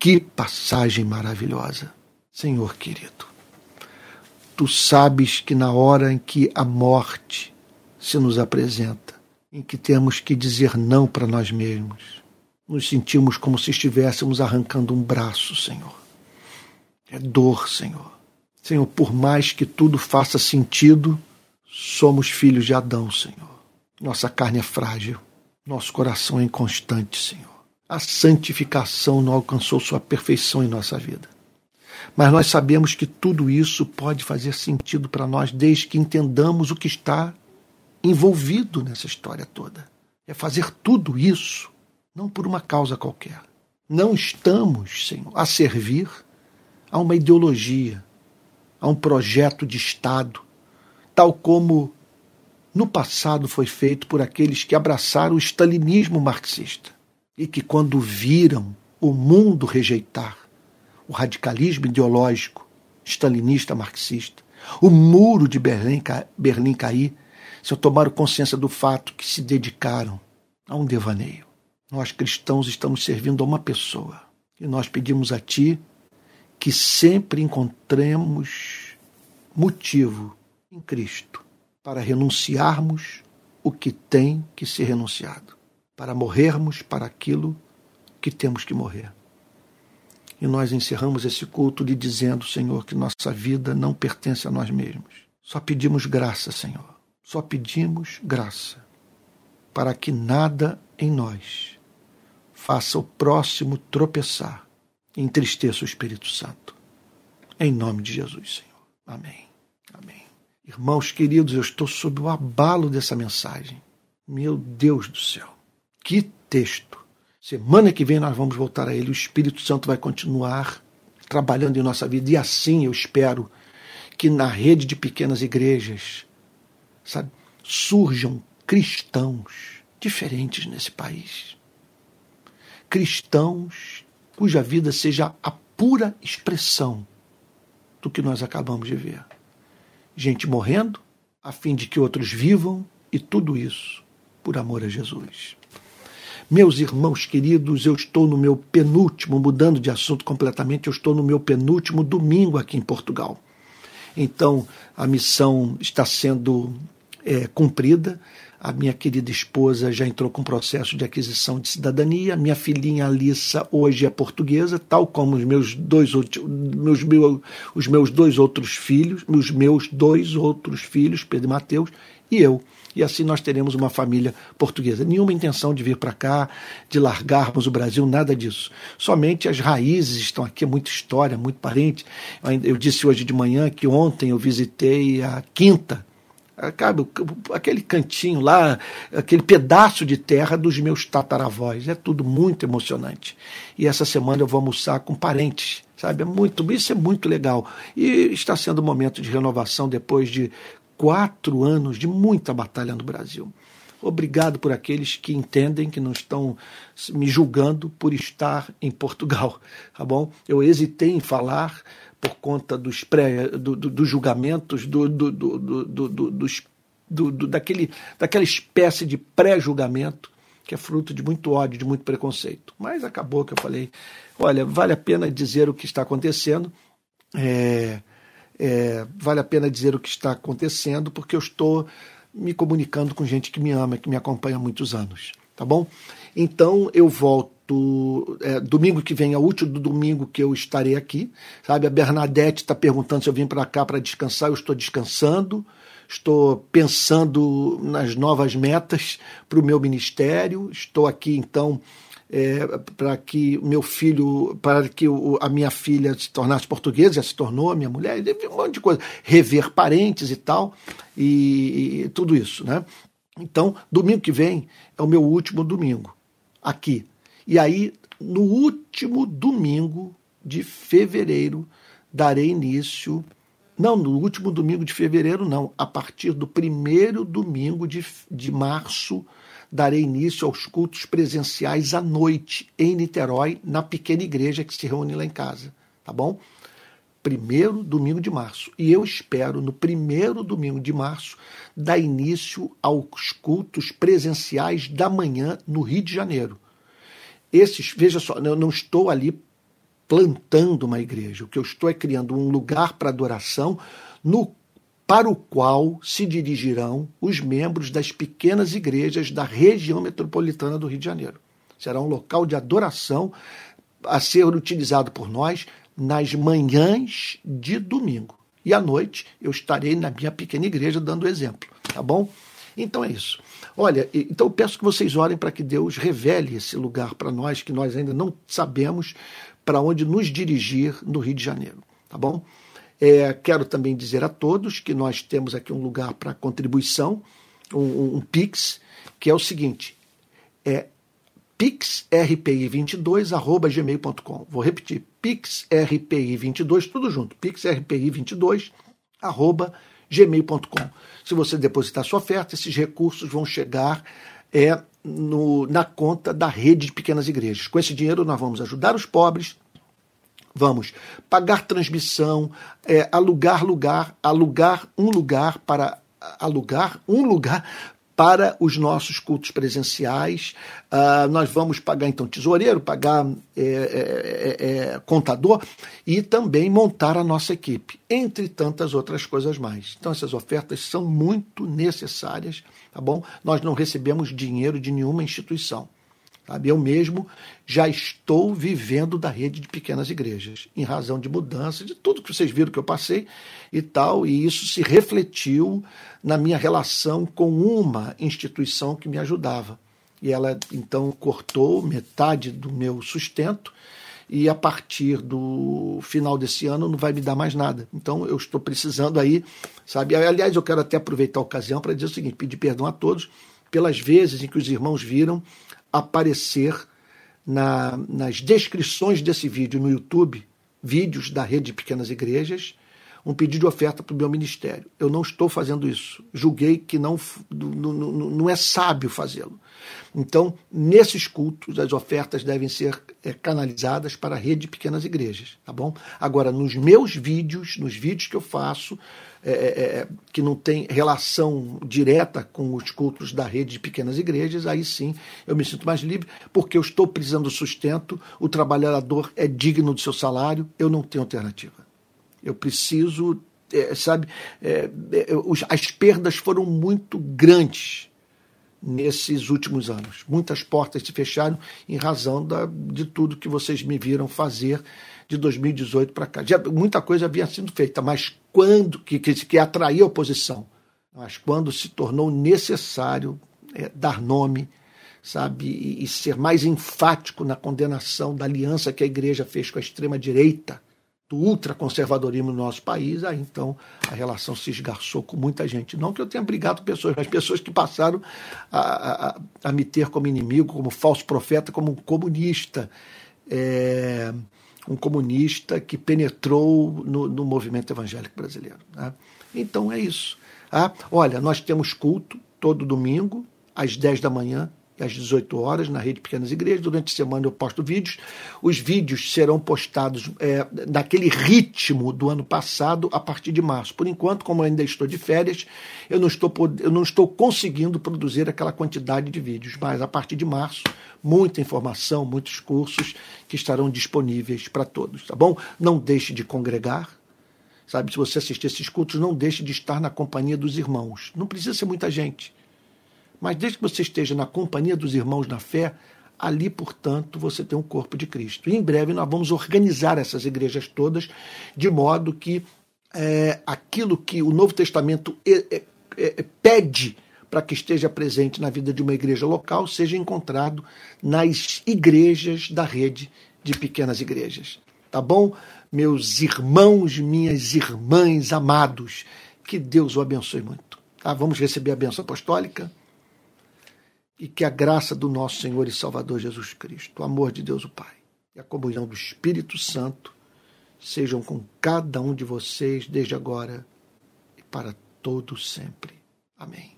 Que passagem maravilhosa, Senhor querido. Tu sabes que na hora em que a morte se nos apresenta, em que temos que dizer não para nós mesmos, nos sentimos como se estivéssemos arrancando um braço, Senhor. É dor, Senhor. Senhor, por mais que tudo faça sentido, somos filhos de Adão, Senhor. Nossa carne é frágil, nosso coração é inconstante, Senhor. A santificação não alcançou sua perfeição em nossa vida. Mas nós sabemos que tudo isso pode fazer sentido para nós desde que entendamos o que está envolvido nessa história toda. É fazer tudo isso não por uma causa qualquer. Não estamos, Senhor, a servir a uma ideologia, a um projeto de Estado, tal como no passado foi feito por aqueles que abraçaram o stalinismo marxista e que, quando viram o mundo rejeitar o radicalismo ideológico stalinista marxista, o muro de Berlim, Berlim cair, se tomaram consciência do fato que se dedicaram a um devaneio. Nós cristãos estamos servindo a uma pessoa. E nós pedimos a Ti que sempre encontremos motivo em Cristo para renunciarmos o que tem que ser renunciado, para morrermos para aquilo que temos que morrer. E nós encerramos esse culto lhe dizendo, Senhor, que nossa vida não pertence a nós mesmos. Só pedimos graça, Senhor. Só pedimos graça para que nada em nós faça o próximo tropeçar, entristeça o Espírito Santo. Em nome de Jesus, Senhor. Amém. Amém. Irmãos queridos, eu estou sob o abalo dessa mensagem. Meu Deus do céu. Que texto. Semana que vem nós vamos voltar a ele. O Espírito Santo vai continuar trabalhando em nossa vida. E assim eu espero que na rede de pequenas igrejas, sabe, surjam cristãos diferentes nesse país cristãos cuja vida seja a pura expressão do que nós acabamos de ver. Gente morrendo a fim de que outros vivam e tudo isso por amor a Jesus. Meus irmãos queridos, eu estou no meu penúltimo, mudando de assunto completamente, eu estou no meu penúltimo domingo aqui em Portugal. Então, a missão está sendo é, cumprida a minha querida esposa já entrou com processo de aquisição de cidadania. Minha filhinha Alissa hoje é portuguesa, tal como os meus dois, meus, os meus dois outros filhos, os meus dois outros filhos, Pedro e Mateus, e eu. E assim nós teremos uma família portuguesa. Nenhuma intenção de vir para cá, de largarmos o Brasil, nada disso. Somente as raízes estão aqui, é muita história, muito parente. Eu disse hoje de manhã que ontem eu visitei a Quinta, Cabe aquele cantinho lá, aquele pedaço de terra dos meus tataravós. É tudo muito emocionante. E essa semana eu vou almoçar com parentes, sabe? É muito, isso é muito legal. E está sendo um momento de renovação depois de quatro anos de muita batalha no Brasil. Obrigado por aqueles que entendem que não estão me julgando por estar em Portugal, tá bom? Eu hesitei em falar por conta dos, pré, do, do, dos julgamentos, do, dos do, do, daquele, daquela espécie de pré-julgamento que é fruto de muito ódio, de muito preconceito. Mas acabou que eu falei: olha, vale a pena dizer o que está acontecendo. É, é, vale a pena dizer o que está acontecendo, porque eu estou me comunicando com gente que me ama, que me acompanha há muitos anos. Tá bom? Então eu volto. É, domingo que vem é o último do domingo que eu estarei aqui. Sabe, a Bernadette está perguntando se eu vim para cá para descansar. Eu estou descansando estou pensando nas novas metas para o meu ministério. Estou aqui, então, é, para que meu filho, para que o, a minha filha se tornasse portuguesa, já se tornou, minha mulher, um monte de coisa, rever parentes e tal, e, e tudo isso, né? Então, domingo que vem é o meu último domingo aqui. E aí, no último domingo de fevereiro, darei início não, no último domingo de fevereiro, não. A partir do primeiro domingo de, de março, darei início aos cultos presenciais à noite, em Niterói, na pequena igreja que se reúne lá em casa. Tá bom? Primeiro domingo de março. E eu espero, no primeiro domingo de março, dar início aos cultos presenciais da manhã no Rio de Janeiro. Esses, veja só, eu não estou ali plantando uma igreja. O que eu estou é criando um lugar para adoração no para o qual se dirigirão os membros das pequenas igrejas da região metropolitana do Rio de Janeiro. Será um local de adoração a ser utilizado por nós nas manhãs de domingo. E à noite eu estarei na minha pequena igreja dando exemplo, tá bom? Então é isso. Olha, então peço que vocês orem para que Deus revele esse lugar para nós que nós ainda não sabemos, para onde nos dirigir no Rio de Janeiro, tá bom? É, quero também dizer a todos que nós temos aqui um lugar para contribuição, um, um, Pix, que é o seguinte: é pixrpi22@gmail.com. Vou repetir: pixrpi22 tudo junto, pixrpi22@gmail.com. Se você depositar sua oferta, esses recursos vão chegar é, no, na conta da rede de pequenas igrejas. Com esse dinheiro, nós vamos ajudar os pobres, vamos pagar transmissão, é, alugar lugar, alugar um lugar para alugar um lugar para os nossos cultos presenciais. Uh, nós vamos pagar então tesoureiro, pagar é, é, é, é, contador e também montar a nossa equipe, entre tantas outras coisas mais. Então essas ofertas são muito necessárias, tá bom? Nós não recebemos dinheiro de nenhuma instituição. Sabe? Eu mesmo já estou vivendo da rede de pequenas igrejas, em razão de mudança, de tudo que vocês viram que eu passei e tal, e isso se refletiu na minha relação com uma instituição que me ajudava. E ela então cortou metade do meu sustento e a partir do final desse ano não vai me dar mais nada. Então eu estou precisando aí, sabe? Aliás, eu quero até aproveitar a ocasião para dizer o seguinte: pedir perdão a todos pelas vezes em que os irmãos viram aparecer na, nas descrições desse vídeo no YouTube, vídeos da rede de pequenas igrejas, um pedido de oferta para o meu ministério. Eu não estou fazendo isso. Julguei que não, não, não é sábio fazê-lo. Então, nesses cultos, as ofertas devem ser é, canalizadas para a rede de pequenas igrejas, tá bom? Agora, nos meus vídeos, nos vídeos que eu faço, é, é, é, que não tem relação direta com os cultos da rede de pequenas igrejas, aí sim eu me sinto mais livre, porque eu estou precisando do sustento, o trabalhador é digno do seu salário, eu não tenho alternativa. Eu preciso, é, sabe, é, as perdas foram muito grandes nesses últimos anos. Muitas portas se fecharam em razão da, de tudo que vocês me viram fazer de 2018 para cá. Já, muita coisa havia sido feita, mas quando que, que, que atraía a oposição, mas quando se tornou necessário é, dar nome, sabe, e, e ser mais enfático na condenação da aliança que a igreja fez com a extrema direita, do ultraconservadorismo no nosso país, aí então a relação se esgarçou com muita gente. Não que eu tenha brigado pessoas, mas pessoas que passaram a, a, a me ter como inimigo, como falso profeta, como comunista. É, um comunista que penetrou no, no movimento evangélico brasileiro. Né? Então é isso. Ah, olha, nós temos culto todo domingo, às 10 da manhã, às 18 horas na Rede Pequenas Igrejas. Durante a semana eu posto vídeos. Os vídeos serão postados é, naquele ritmo do ano passado a partir de março. Por enquanto, como eu ainda estou de férias, eu não estou, eu não estou conseguindo produzir aquela quantidade de vídeos. Mas a partir de março, muita informação, muitos cursos que estarão disponíveis para todos, tá bom? Não deixe de congregar. Sabe, se você assistir esses cultos, não deixe de estar na companhia dos irmãos. Não precisa ser muita gente mas desde que você esteja na companhia dos irmãos na fé, ali, portanto, você tem um corpo de Cristo. E em breve nós vamos organizar essas igrejas todas de modo que é, aquilo que o Novo Testamento é, é, é pede para que esteja presente na vida de uma igreja local seja encontrado nas igrejas da rede de pequenas igrejas. Tá bom? Meus irmãos, minhas irmãs amados, que Deus o abençoe muito. Tá? Vamos receber a benção apostólica e que a graça do nosso Senhor e Salvador Jesus Cristo, o amor de Deus o Pai e a comunhão do Espírito Santo sejam com cada um de vocês desde agora e para todo sempre. Amém.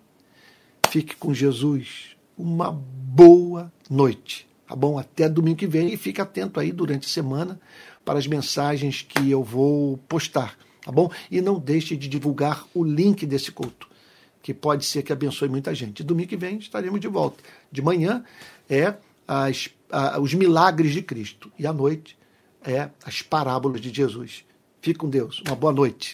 Fique com Jesus. Uma boa noite. Tá bom? Até domingo que vem e fique atento aí durante a semana para as mensagens que eu vou postar, tá bom? E não deixe de divulgar o link desse culto que pode ser que abençoe muita gente. Domingo que vem estaremos de volta. De manhã é as, a, os milagres de Cristo e à noite é as parábolas de Jesus. Fique com Deus. Uma boa noite.